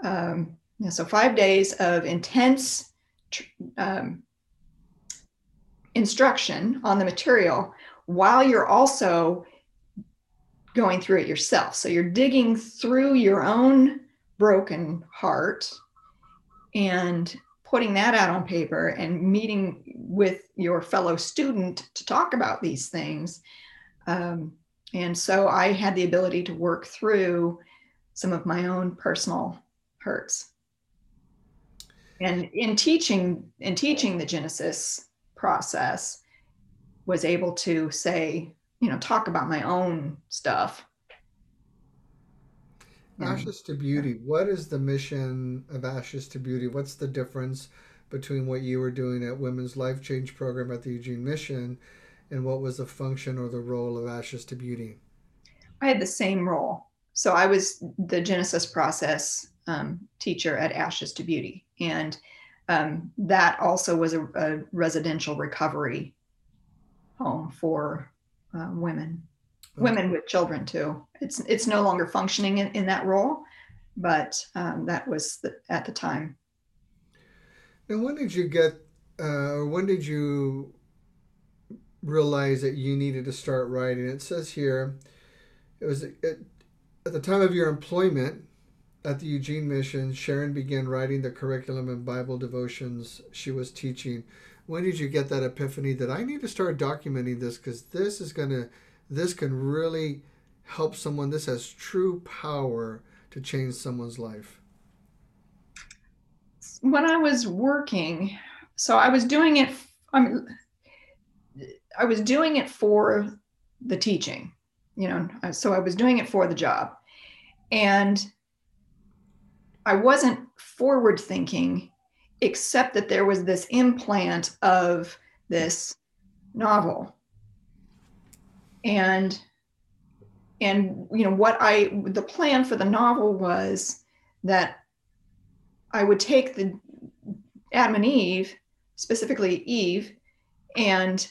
Um, so five days of intense um, instruction on the material, while you're also going through it yourself. So you're digging through your own broken heart and putting that out on paper and meeting with your fellow student to talk about these things. Um, and so I had the ability to work through some of my own personal hurts. And in teaching in teaching the Genesis process, was able to say, you know, talk about my own stuff Ashes to Beauty. What is the mission of Ashes to Beauty? What's the difference between what you were doing at Women's Life Change Program at the Eugene Mission and what was the function or the role of Ashes to Beauty? I had the same role. So I was the Genesis process um, teacher at Ashes to Beauty. And um, that also was a, a, residential recovery home for uh, women women with children too. It's it's no longer functioning in, in that role, but um, that was the, at the time. And when did you get, uh, or when did you realize that you needed to start writing? It says here, it was at, at the time of your employment at the Eugene Mission. Sharon began writing the curriculum and Bible devotions she was teaching. When did you get that epiphany that I need to start documenting this because this is going to this can really help someone. This has true power to change someone's life. When I was working, so I was doing it. I mean, I was doing it for the teaching. you know, so I was doing it for the job. And I wasn't forward thinking, except that there was this implant of this novel. And and you know what I the plan for the novel was that I would take the Adam and Eve, specifically Eve, and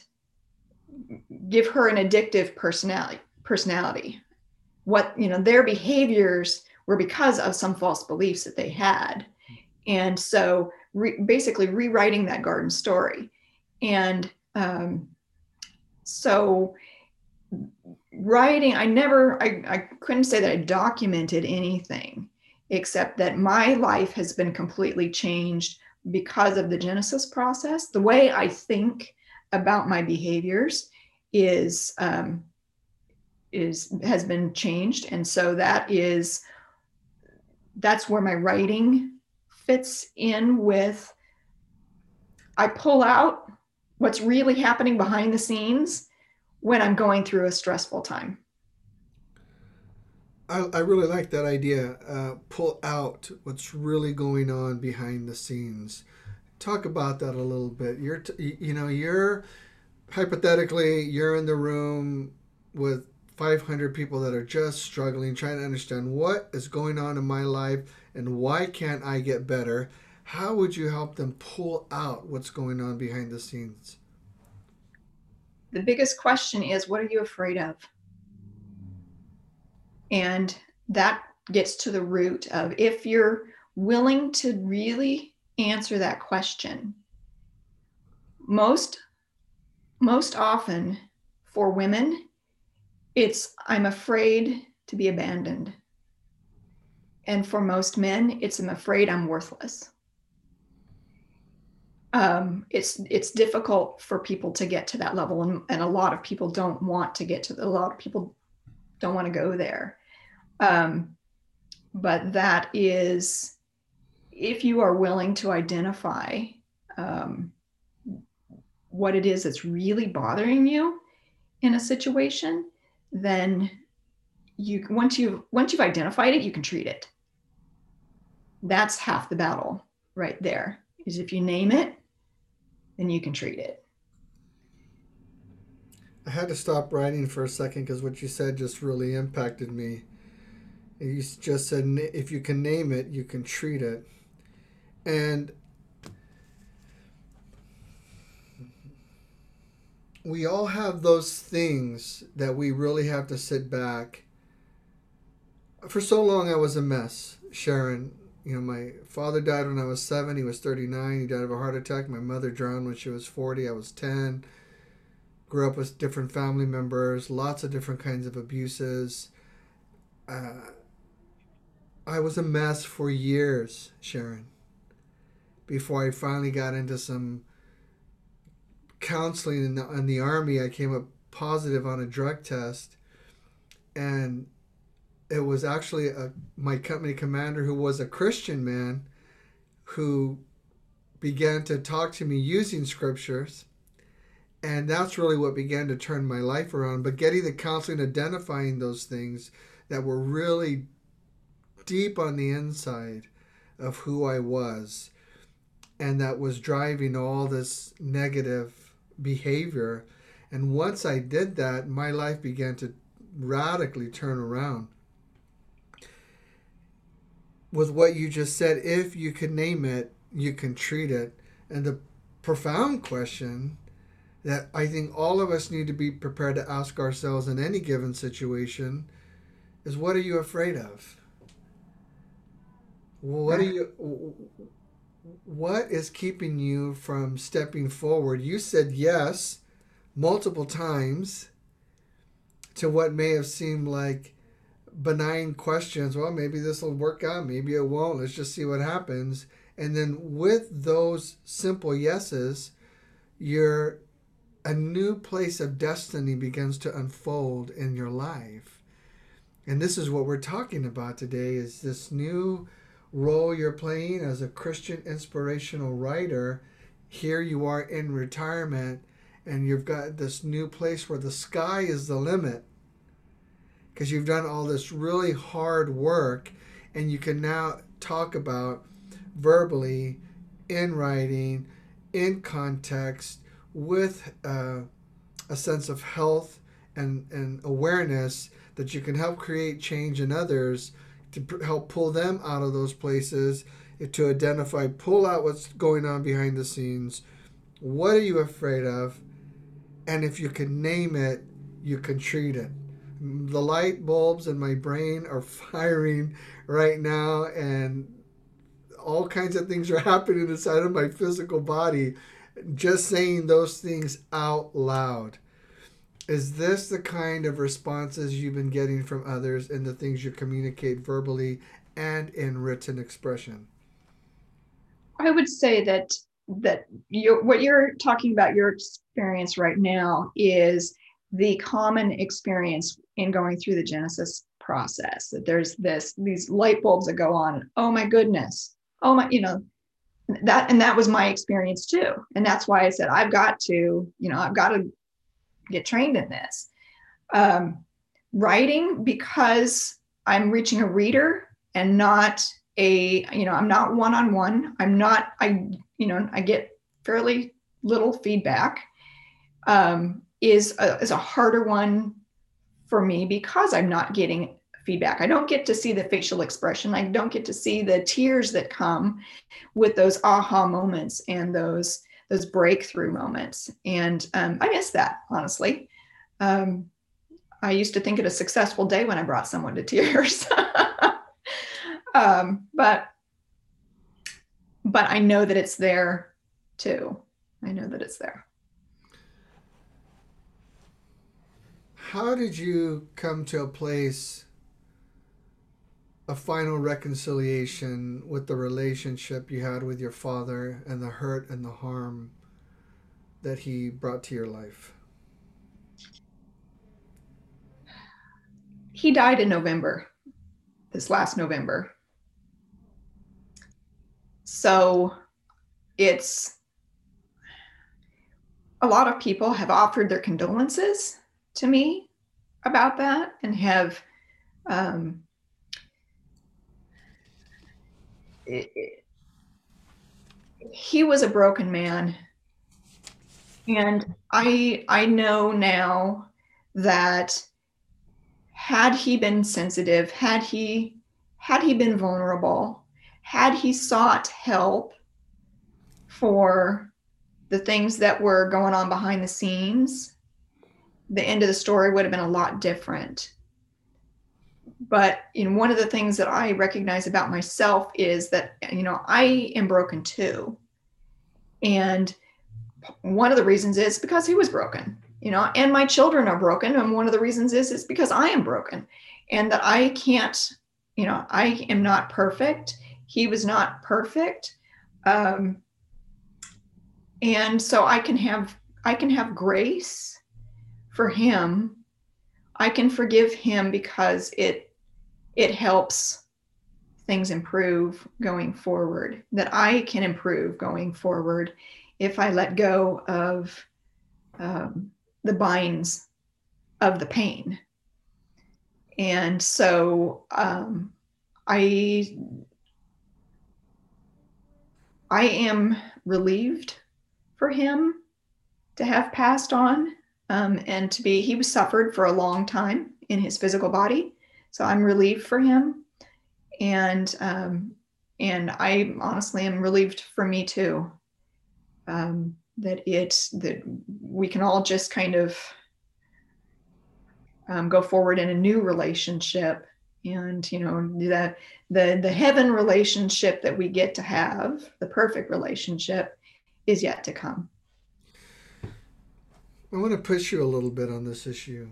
give her an addictive personality personality. What you know their behaviors were because of some false beliefs that they had. And so re- basically rewriting that garden story. And um, so writing i never I, I couldn't say that i documented anything except that my life has been completely changed because of the genesis process. The way i think about my behaviors is um, is has been changed. And so that is that's where my writing fits in with i pull out what's really happening behind the scenes when i'm going through a stressful time i, I really like that idea uh, pull out what's really going on behind the scenes talk about that a little bit you're t- you know you're hypothetically you're in the room with 500 people that are just struggling, trying to understand what is going on in my life and why can't I get better. How would you help them pull out what's going on behind the scenes? The biggest question is what are you afraid of? And that gets to the root of if you're willing to really answer that question. Most most often for women it's I'm afraid to be abandoned. And for most men, it's I'm afraid I'm worthless. Um, it's it's difficult for people to get to that level, and, and a lot of people don't want to get to the, a lot of people don't want to go there. Um, but that is if you are willing to identify um, what it is that's really bothering you in a situation then you once you once you've identified it, you can treat it. That's half the battle right there. Is if you name it, then you can treat it. I had to stop writing for a second because what you said just really impacted me. You just said if you can name it, you can treat it. And we all have those things that we really have to sit back. For so long, I was a mess, Sharon. You know, my father died when I was seven. He was 39. He died of a heart attack. My mother drowned when she was 40. I was 10. Grew up with different family members, lots of different kinds of abuses. Uh, I was a mess for years, Sharon, before I finally got into some counseling in the, in the army, I came up positive on a drug test, and it was actually a, my company commander who was a Christian man who began to talk to me using scriptures. And that's really what began to turn my life around. But getting the counseling, identifying those things that were really deep on the inside of who I was, and that was driving all this negative behavior. And once I did that, my life began to radically turn around. With what you just said, if you can name it, you can treat it. And the profound question that I think all of us need to be prepared to ask ourselves in any given situation is what are you afraid of? What are you what is keeping you from stepping forward? You said yes multiple times to what may have seemed like benign questions. Well, maybe this will work out, maybe it won't. Let's just see what happens. And then with those simple yeses, you're a new place of destiny begins to unfold in your life. And this is what we're talking about today is this new role you're playing as a Christian inspirational writer. Here you are in retirement and you've got this new place where the sky is the limit. Because you've done all this really hard work and you can now talk about verbally in writing in context with uh, a sense of health and, and awareness that you can help create change in others to help pull them out of those places to identify pull out what's going on behind the scenes. What are you afraid of? And if you can name it you can treat it the light bulbs in my brain are firing right now and all kinds of things are happening inside of my physical body. Just saying those things out loud. Is this the kind of responses you've been getting from others in the things you communicate verbally and in written expression? I would say that that you what you're talking about your experience right now is the common experience in going through the genesis process that there's this these light bulbs that go on. Oh my goodness. Oh my you know that and that was my experience too. And that's why i said i've got to you know i've got to get trained in this. Um, writing because i'm reaching a reader and not a you know i'm not one-on-one. I'm not i you know i get fairly little feedback um, is a, is a harder one for me because i'm not getting feedback. I don't get to see the facial expression. I don't get to see the tears that come with those aha moments and those those breakthrough moments. And um, I miss that honestly. Um, I used to think it a successful day when I brought someone to tears. um, but but I know that it's there too. I know that it's there. How did you come to a place a final reconciliation with the relationship you had with your father and the hurt and the harm that he brought to your life? He died in November, this last November. So it's a lot of people have offered their condolences to me about that and have um, he was a broken man. And i i know now that had he been sensitive had he had he been vulnerable had he sought help for the things that were going on behind the scenes the end of the story would have been a lot different. But you know one of the things that i recognize about myself is that you know i am broken too. And one of the reasons is because he was broken you know and my children are broken. And one of the reasons is is because i am broken and that i can't you know i am not perfect. He was not perfect. Um and so i can have i can have grace for him i can forgive him because it it helps things improve going forward, that I can improve going forward if I let go of um, the binds of the pain. And so um, I I am relieved for him to have passed on um, and to be he was suffered for a long time in his physical body. So I'm relieved for him, and um, and I honestly am relieved for me too. Um, that it that we can all just kind of um, go forward in a new relationship. And you know the the the heaven relationship that we get to have the perfect relationship is yet to come i want to push you a little bit on this issue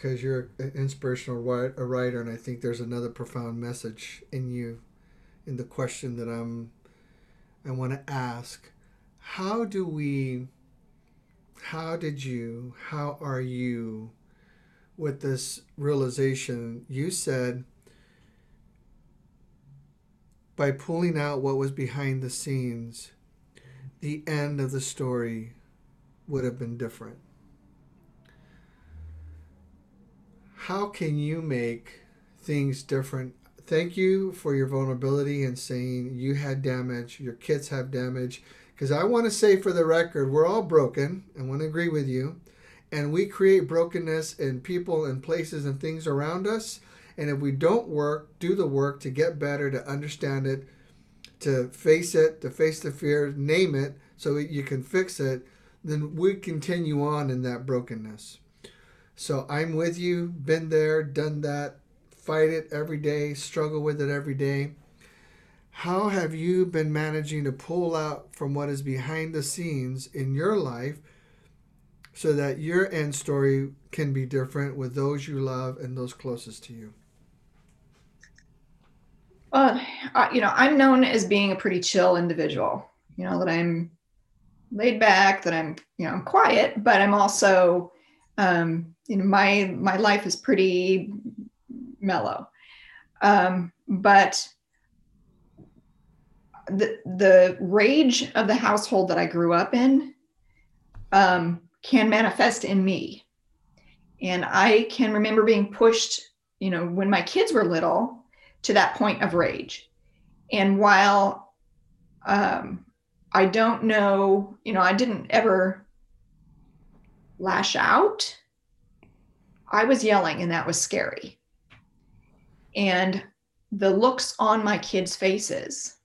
because you're an inspirational writer, and I think there's another profound message in you, in the question that I'm, I want to ask. How do we, how did you, how are you with this realization? You said by pulling out what was behind the scenes, the end of the story would have been different how can you make things different? Thank you for your vulnerability and saying you had damage, your kids have damage. Because I want to say for the record, we're all broken. I want to agree with you. And we create brokenness in people and places and things around us. And if we don't work, do the work to get better, to understand it, to face it, to face the fear, name it so you can fix it, then we continue on in that brokenness. So I'm with you, been there, done that, fight it every day, struggle with it every day. How have you been managing to pull out from what is behind the scenes in your life so that your end story can be different with those you love and those closest to you? Well, you know, I'm known as being a pretty chill individual. You know that I'm laid back, that I'm, you know, I'm quiet, but I'm also, um, you know, my my life is pretty mellow. Um, but the the rage of the household that I grew up in um, can manifest in me, and I can remember being pushed, you know, when my kids were little, to that point of rage. And while um, I don't know, you know, I didn't ever lash out. I was yelling, and that was scary. And the looks on my kids' faces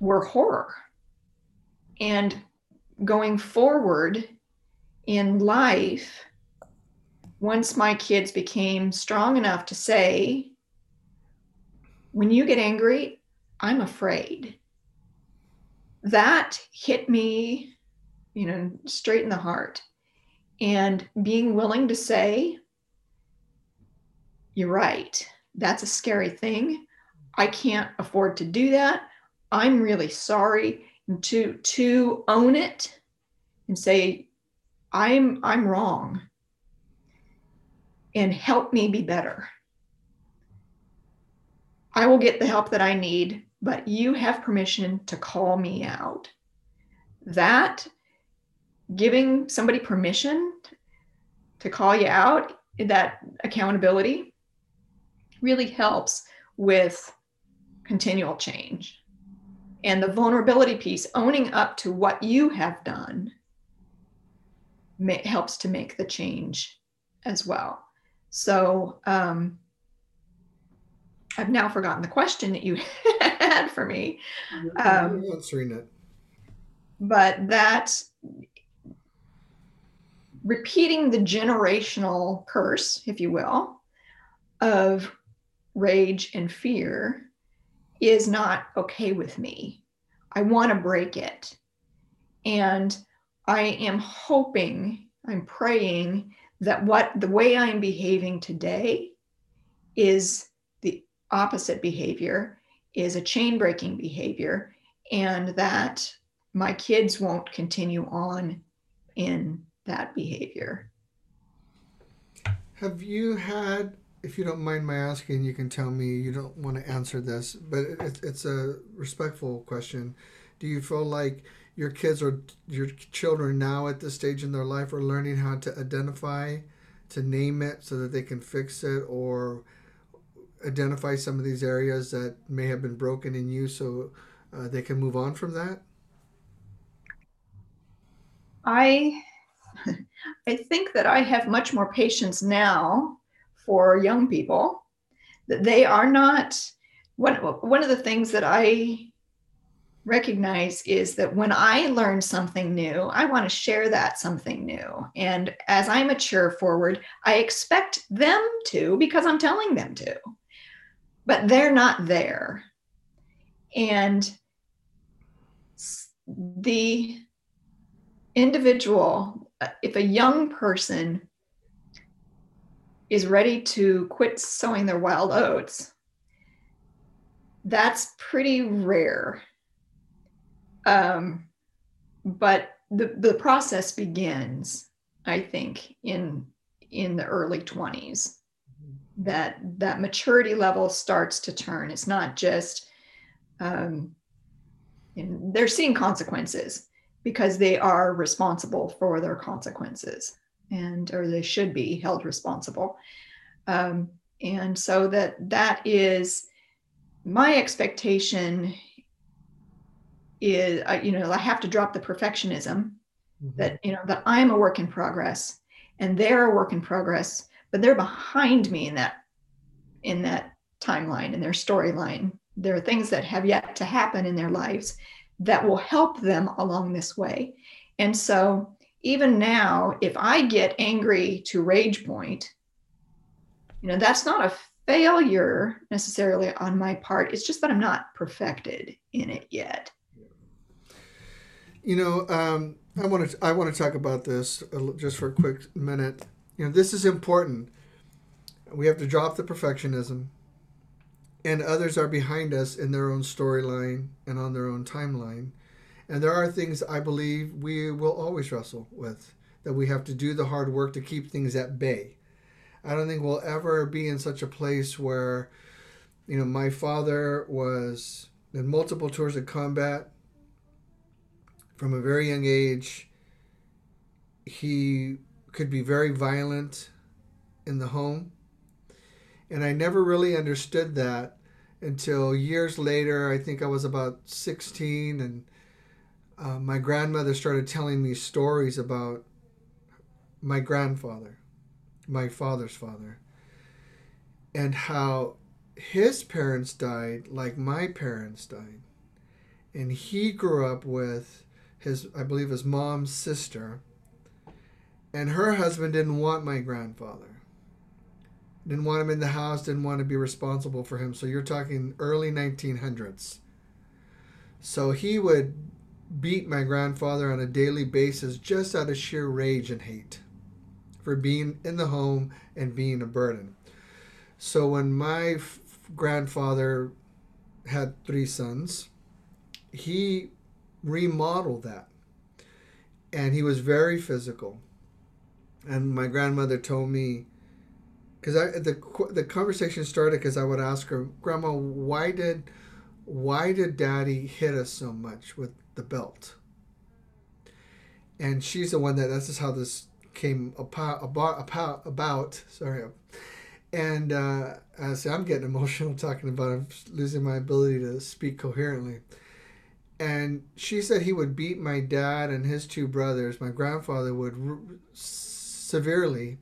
were horror. And going forward in life, once my kids became strong enough to say, when you get angry, I'm afraid that hit me, you know, straight in the heart. And being willing to say, you're right, that's a scary thing. I can't afford to do that. I'm really sorry. And to to own it and say, I'm I'm wrong. And help me be better. I will get the help that I need but you have permission to call me out. That giving somebody permission to call you out, that accountability really helps with continual change. And the vulnerability piece, owning up to what you have done, may, helps to make the change as well. So, um, I've now forgotten the question that you had for me. Um, answering it. But that repeating the generational curse, if you will, of rage and fear is not okay with me. I want to break it. And I am hoping, I'm praying that what the way I'm behaving today is the opposite behavior is a chain breaking behavior and that my kids won't continue on in that behavior. Have you had, if you don't mind my asking, you can tell me you don't want to answer this, but it, it's a respectful question. Do you feel like your kids or your children now at this stage in their life are learning how to identify, to name it so that they can fix it, or identify some of these areas that may have been broken in you so uh, they can move on from that? I I think that I have much more patience now for young people that they are not one one of the things that I recognize is that when I learn something new, I want to share that something new. And as I mature forward, I expect them to because I'm telling them to but they're not there. And the individual, if a young person is ready to quit sowing their wild oats, that's pretty rare. Um, but the, the process begins, I think, in in the early 20s that that maturity level starts to turn. It's not just um, they're seeing consequences because they are responsible for their consequences and or they should be held responsible. Um, and so that that is my expectation is uh, you know i have to drop the perfectionism mm-hmm. that you know that i'm a work in progress and they're a work in progress but they're behind me in that in that timeline in their storyline there are things that have yet to happen in their lives that will help them along this way and so even now if i get angry to rage point you know that's not a failure necessarily on my part it's just that i'm not perfected in it yet you know, um, I want to I want to talk about this just for a quick minute. You know, this is important. We have to drop the perfectionism, and others are behind us in their own storyline and on their own timeline. And there are things I believe we will always wrestle with that we have to do the hard work to keep things at bay. I don't think we'll ever be in such a place where, you know, my father was in multiple tours of combat from a very young age, he could be very violent in the home. And I never really understood that until years later. I think I was about 16, and uh, my grandmother started telling me stories about my grandfather, my father's father, and how his parents died like my parents died. And he grew up with his I believe his mom's sister, and her husband didn't want my grandfather. Didn't want him in the house, didn't want to be responsible for him. So you're talking early 1900s. So he would beat my grandfather on a daily basis just out of sheer rage and hate for being in the home and being a burden. So when my f- grandfather had three sons, he remodeled that. And he was very physical. And my grandmother told me, because I the the conversation started because I would ask her, Grandma, why did why did Daddy hit us so much with the belt? And she's the one that that's just how this came about about about, sorry. And uh, I say I'm getting emotional talking about I'm losing my ability to speak coherently and she said he would beat my dad and his two brothers. My grandfather would r- severely,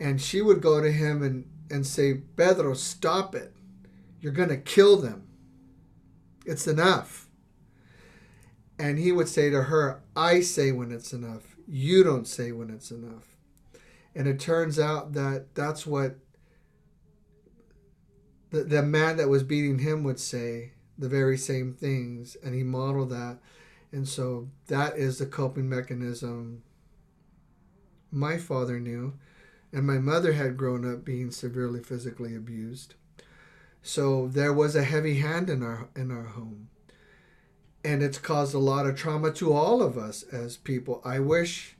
and she would go to him and, and say, Pedro, stop it. You're going to kill them. It's enough. And he would say to her, I say when it's enough. You don't say when it's enough. And it turns out that that's what the, the man that was beating him would say the very same things and he modeled that and so that is the coping mechanism my father knew and my mother had grown up being severely physically abused. So there was a heavy hand in our in our home. And it's caused a lot of trauma to all of us as people. I wish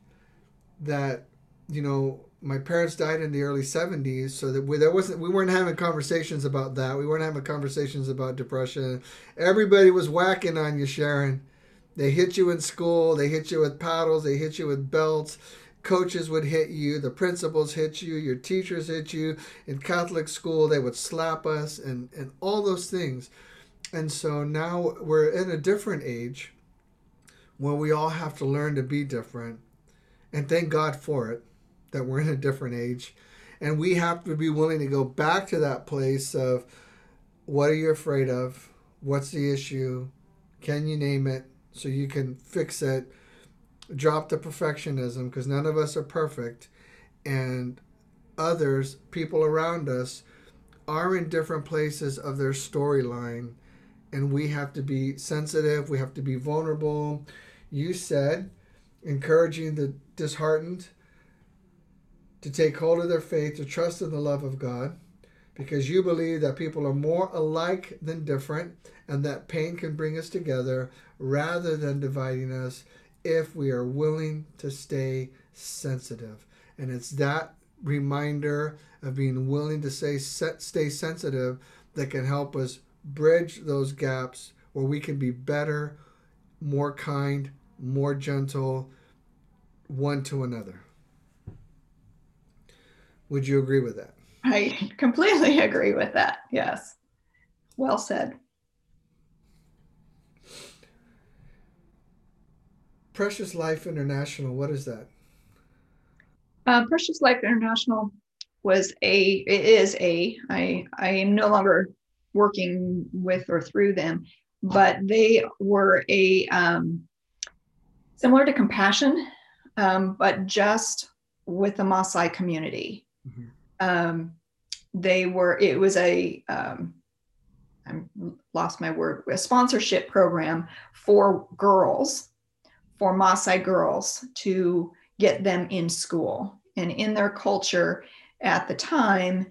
that you know my parents died in the early 70s so that we, there wasn't we weren't having conversations about that. We weren't having conversations about depression. Everybody was whacking on you sharon. They hit you in school. They hit you with paddles. They hit you with belts coaches would hit you the principals hit you your teachers hit you in catholic school they would slap us and and all those things and so now we're in a different age where we all have to learn to be different and thank god for it that we're in a different age. And we have to be willing to go back to that place of what are you afraid of? What's the issue? Can you name it so you can fix it? Drop the perfectionism because none of us are perfect. And others, people around us, are in different places of their storyline. And we have to be sensitive, we have to be vulnerable. You said encouraging the disheartened to take hold of their faith, to trust in the love of God, because you believe that people are more alike than different, and that pain can bring us together rather than dividing us if we are willing to stay sensitive. And it's that reminder of being willing to stay, stay sensitive that can help us bridge those gaps where we can be better, more kind, more gentle one to another. Would you agree with that? I completely agree with that. Yes. Well said. Precious Life International, what is that? Uh, Precious Life International was a, it is a, I, I am no longer working with or through them, but they were a, um, similar to Compassion, um, but just with the Maasai community. Mm-hmm. Um, they were, it was a, um, I lost my word, a sponsorship program for girls, for Maasai girls to get them in school. And in their culture at the time,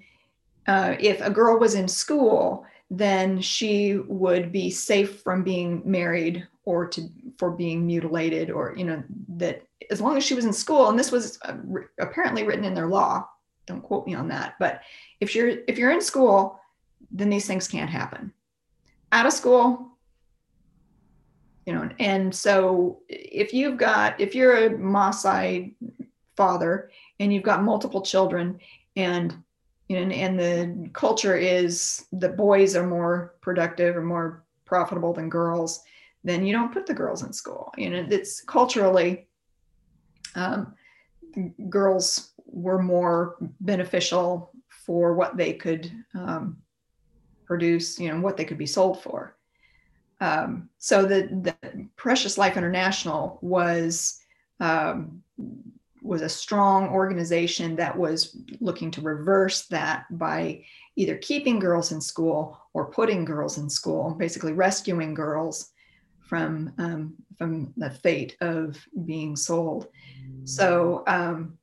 uh, if a girl was in school, then she would be safe from being married or to for being mutilated or you know that as long as she was in school and this was uh, apparently written in their law don't quote me on that but if you're if you're in school then these things can't happen out of school you know and so if you've got if you're a Maasai father and you've got multiple children and you know and the culture is that boys are more productive or more profitable than girls then you don't put the girls in school you know it's culturally um, girls were more beneficial for what they could um, produce, you know, what they could be sold for. Um, so the, the, Precious Life International was um, was a strong organization that was looking to reverse that by either keeping girls in school or putting girls in school, basically rescuing girls from um, from the fate of being sold. So um,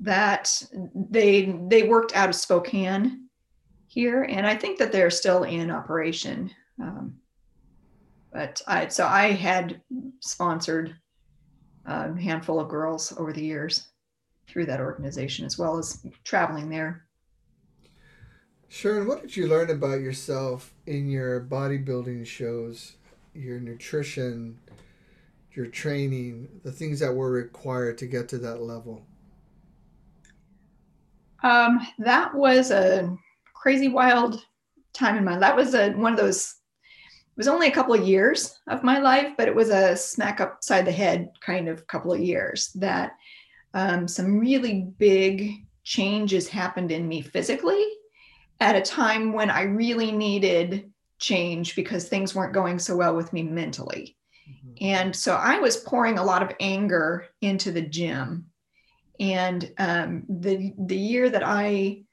that they they worked out of Spokane here, and I think that they're still in operation. Um, but I so I had sponsored a handful of girls over the years through that organization, as well as traveling there. Sharon, what did you learn about yourself in your bodybuilding shows, your nutrition, your training, the things that were required to get to that level? Um, that was a crazy wild time in my life. That was a, one of those, it was only a couple of years of my life, but it was a smack upside the head kind of couple of years that um, some really big changes happened in me physically at a time when I really needed change because things weren't going so well with me mentally. Mm-hmm. And so I was pouring a lot of anger into the gym. And um, the the year that I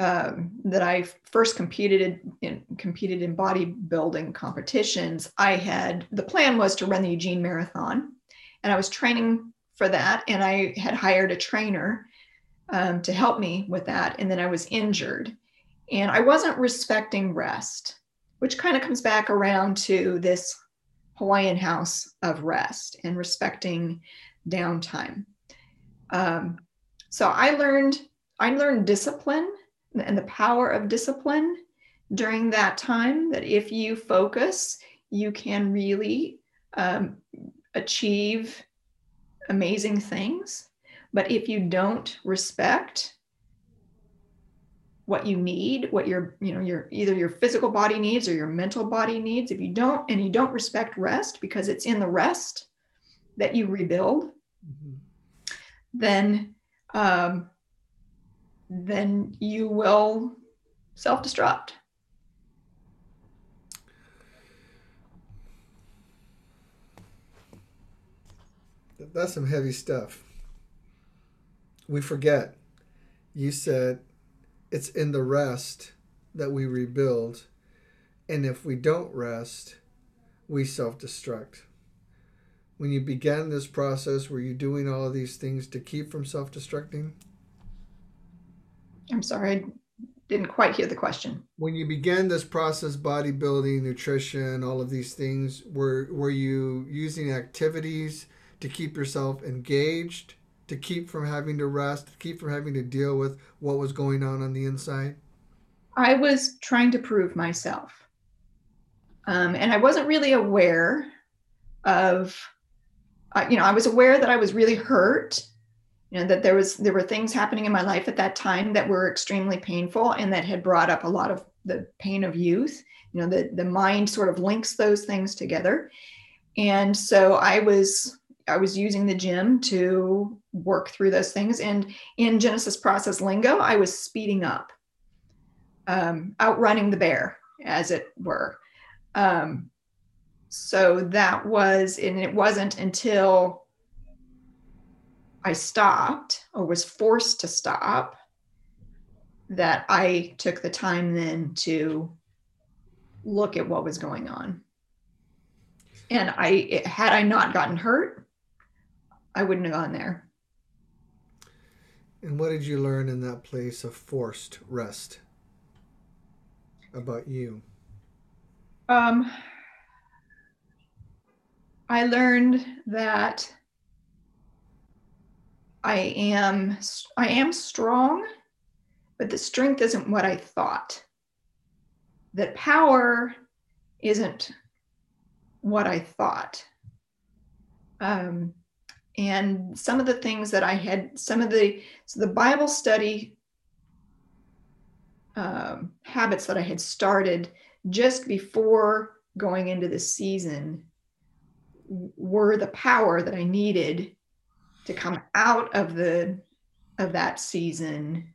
um, that I first competed in competed in bodybuilding competitions, I had the plan was to run the Eugene Marathon, and I was training for that, and I had hired a trainer um, to help me with that, and then I was injured, and I wasn't respecting rest, which kind of comes back around to this Hawaiian house of rest and respecting downtime. Um, so I learned I learned discipline and the power of discipline during that time. That if you focus, you can really um, achieve amazing things. But if you don't respect what you need what your you know your either your physical body needs or your mental body needs if you don't and you don't respect rest because it's in the rest that you rebuild mm-hmm. then um, then you will self-destruct that's some heavy stuff we forget you said it's in the rest that we rebuild. And if we don't rest, we self destruct. When you began this process, were you doing all of these things to keep from self destructing? I'm sorry, I didn't quite hear the question. When you began this process, bodybuilding, nutrition, all of these things, were, were you using activities to keep yourself engaged? to keep from having to rest, to keep from having to deal with what was going on on the inside? I was trying to prove myself. Um, and I wasn't really aware of, uh, you know, I was aware that I was really hurt you know that there was there were things happening in my life at that time that were extremely painful and that had brought up a lot of the pain of youth. You know the the mind sort of links those things together. And so i was i was using the gym to work through those things. And in genesis process lingo i was speeding up um, outrunning the bear as it were. Um, so that was and it wasn't until i stopped or was forced to stop that i took the time then to look at what was going on. And I had I not gotten hurt, I wouldn't have gone there. And what did you learn in that place of forced rest about you? Um, I learned that I am I am strong, but the strength isn't what I thought that power isn't what I thought. Um, and some of the things that I had, some of the, so the Bible study um, habits that I had started just before going into the season were the power that I needed to come out of the of that season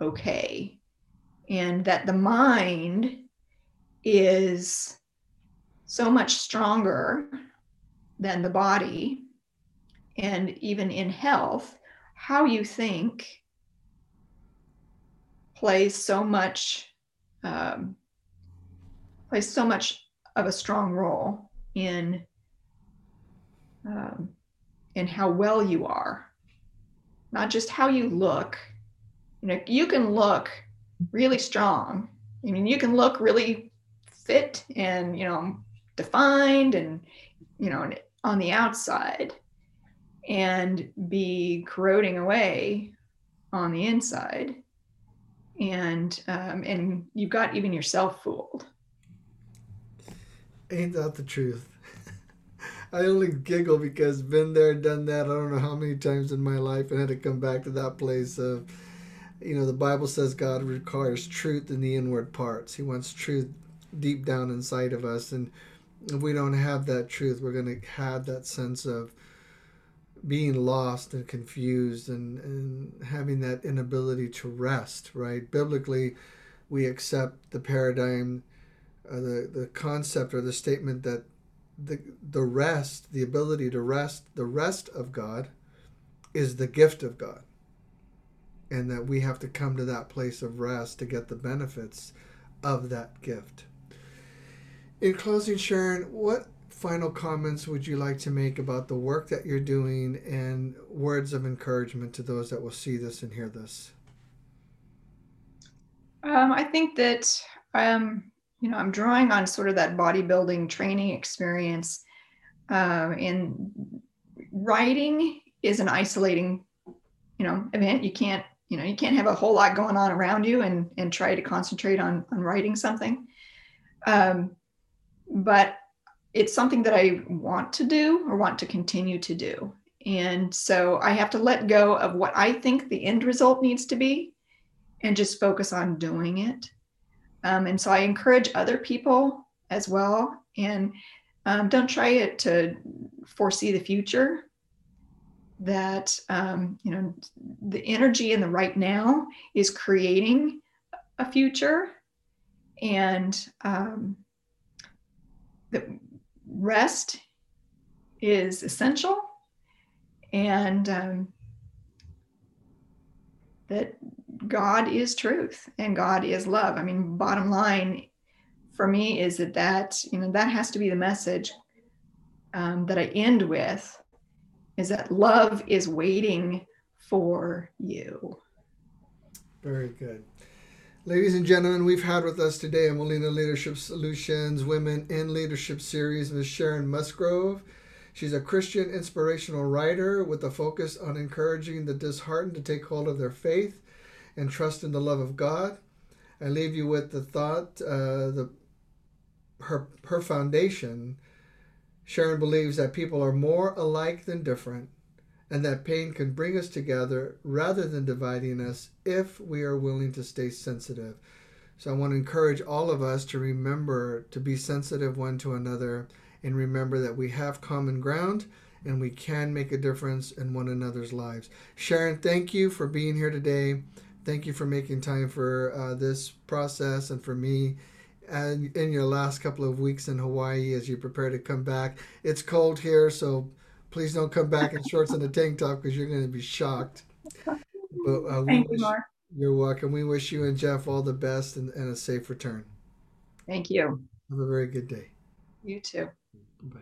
okay and that the mind is so much stronger than the body. And even in health, how you think plays so much um, plays so much of a strong role in um, in how well you are, not just how you look. You know, you can look really strong. I mean, you can look really fit and you know defined and you know on the outside and be corroding away on the inside and um, and you've got even yourself fooled ain't that the truth i only giggle because been there done that i don't know how many times in my life and had to come back to that place of you know the bible says god requires truth in the inward parts he wants truth deep down inside of us. And if we don't have that truth, we're going to have that sense of being lost and confused and, and having that inability to rest, right? Biblically, we accept the paradigm, uh, the, the concept or the statement that the, the rest, the ability to rest, the rest of God is the gift of God. And that we have to come to that place of rest to get the benefits of that gift. In closing, Sharon, what final comments would you like to make about the work that you're doing and words of encouragement to those that will see this and hear this? Um, I think that um, you know I'm drawing on sort of that bodybuilding training experience, um, and writing is an isolating, you know, event. You can't you know you can't have a whole lot going on around you and and try to concentrate on on writing something. Um, but it's something that I want to do or want to continue to do. And so I have to let go of what I think the end result needs to be and just focus on doing it. Um, and so I encourage other people as well. And um, don't try it to foresee the future. That, um, you know, the energy in the right now is creating a future. And, um, that rest is essential and um, that God is truth and God is love. I mean, bottom line for me is that that you know that has to be the message um, that I end with is that love is waiting for you. Very good. Ladies and gentlemen, we've had with us today a Molina Leadership Solutions Women in Leadership Series Ms. Sharon Musgrove. She's a Christian inspirational writer with a focus on encouraging the disheartened to take hold of their faith and trust in the love of God. I leave you with the thought uh, the her her foundation. Sharon believes that people are more alike than different, and that pain can bring us together rather than dividing us if we are willing to stay sensitive. So I want to encourage all of us to remember to be sensitive one to another and remember that we have common ground and we can make a difference in one another's lives. Sharon, thank you for being here today. Thank you for making time for uh, this process and for me and in your last couple of weeks in Hawaii as you prepare to come back. It's cold here, so please don't come back in shorts and a tank top because you're going to be shocked. But uh, Thank you, Mark. You're welcome. We wish you and Jeff all the best and, and a safe return. Thank you. Have a very good day. You too. Bye.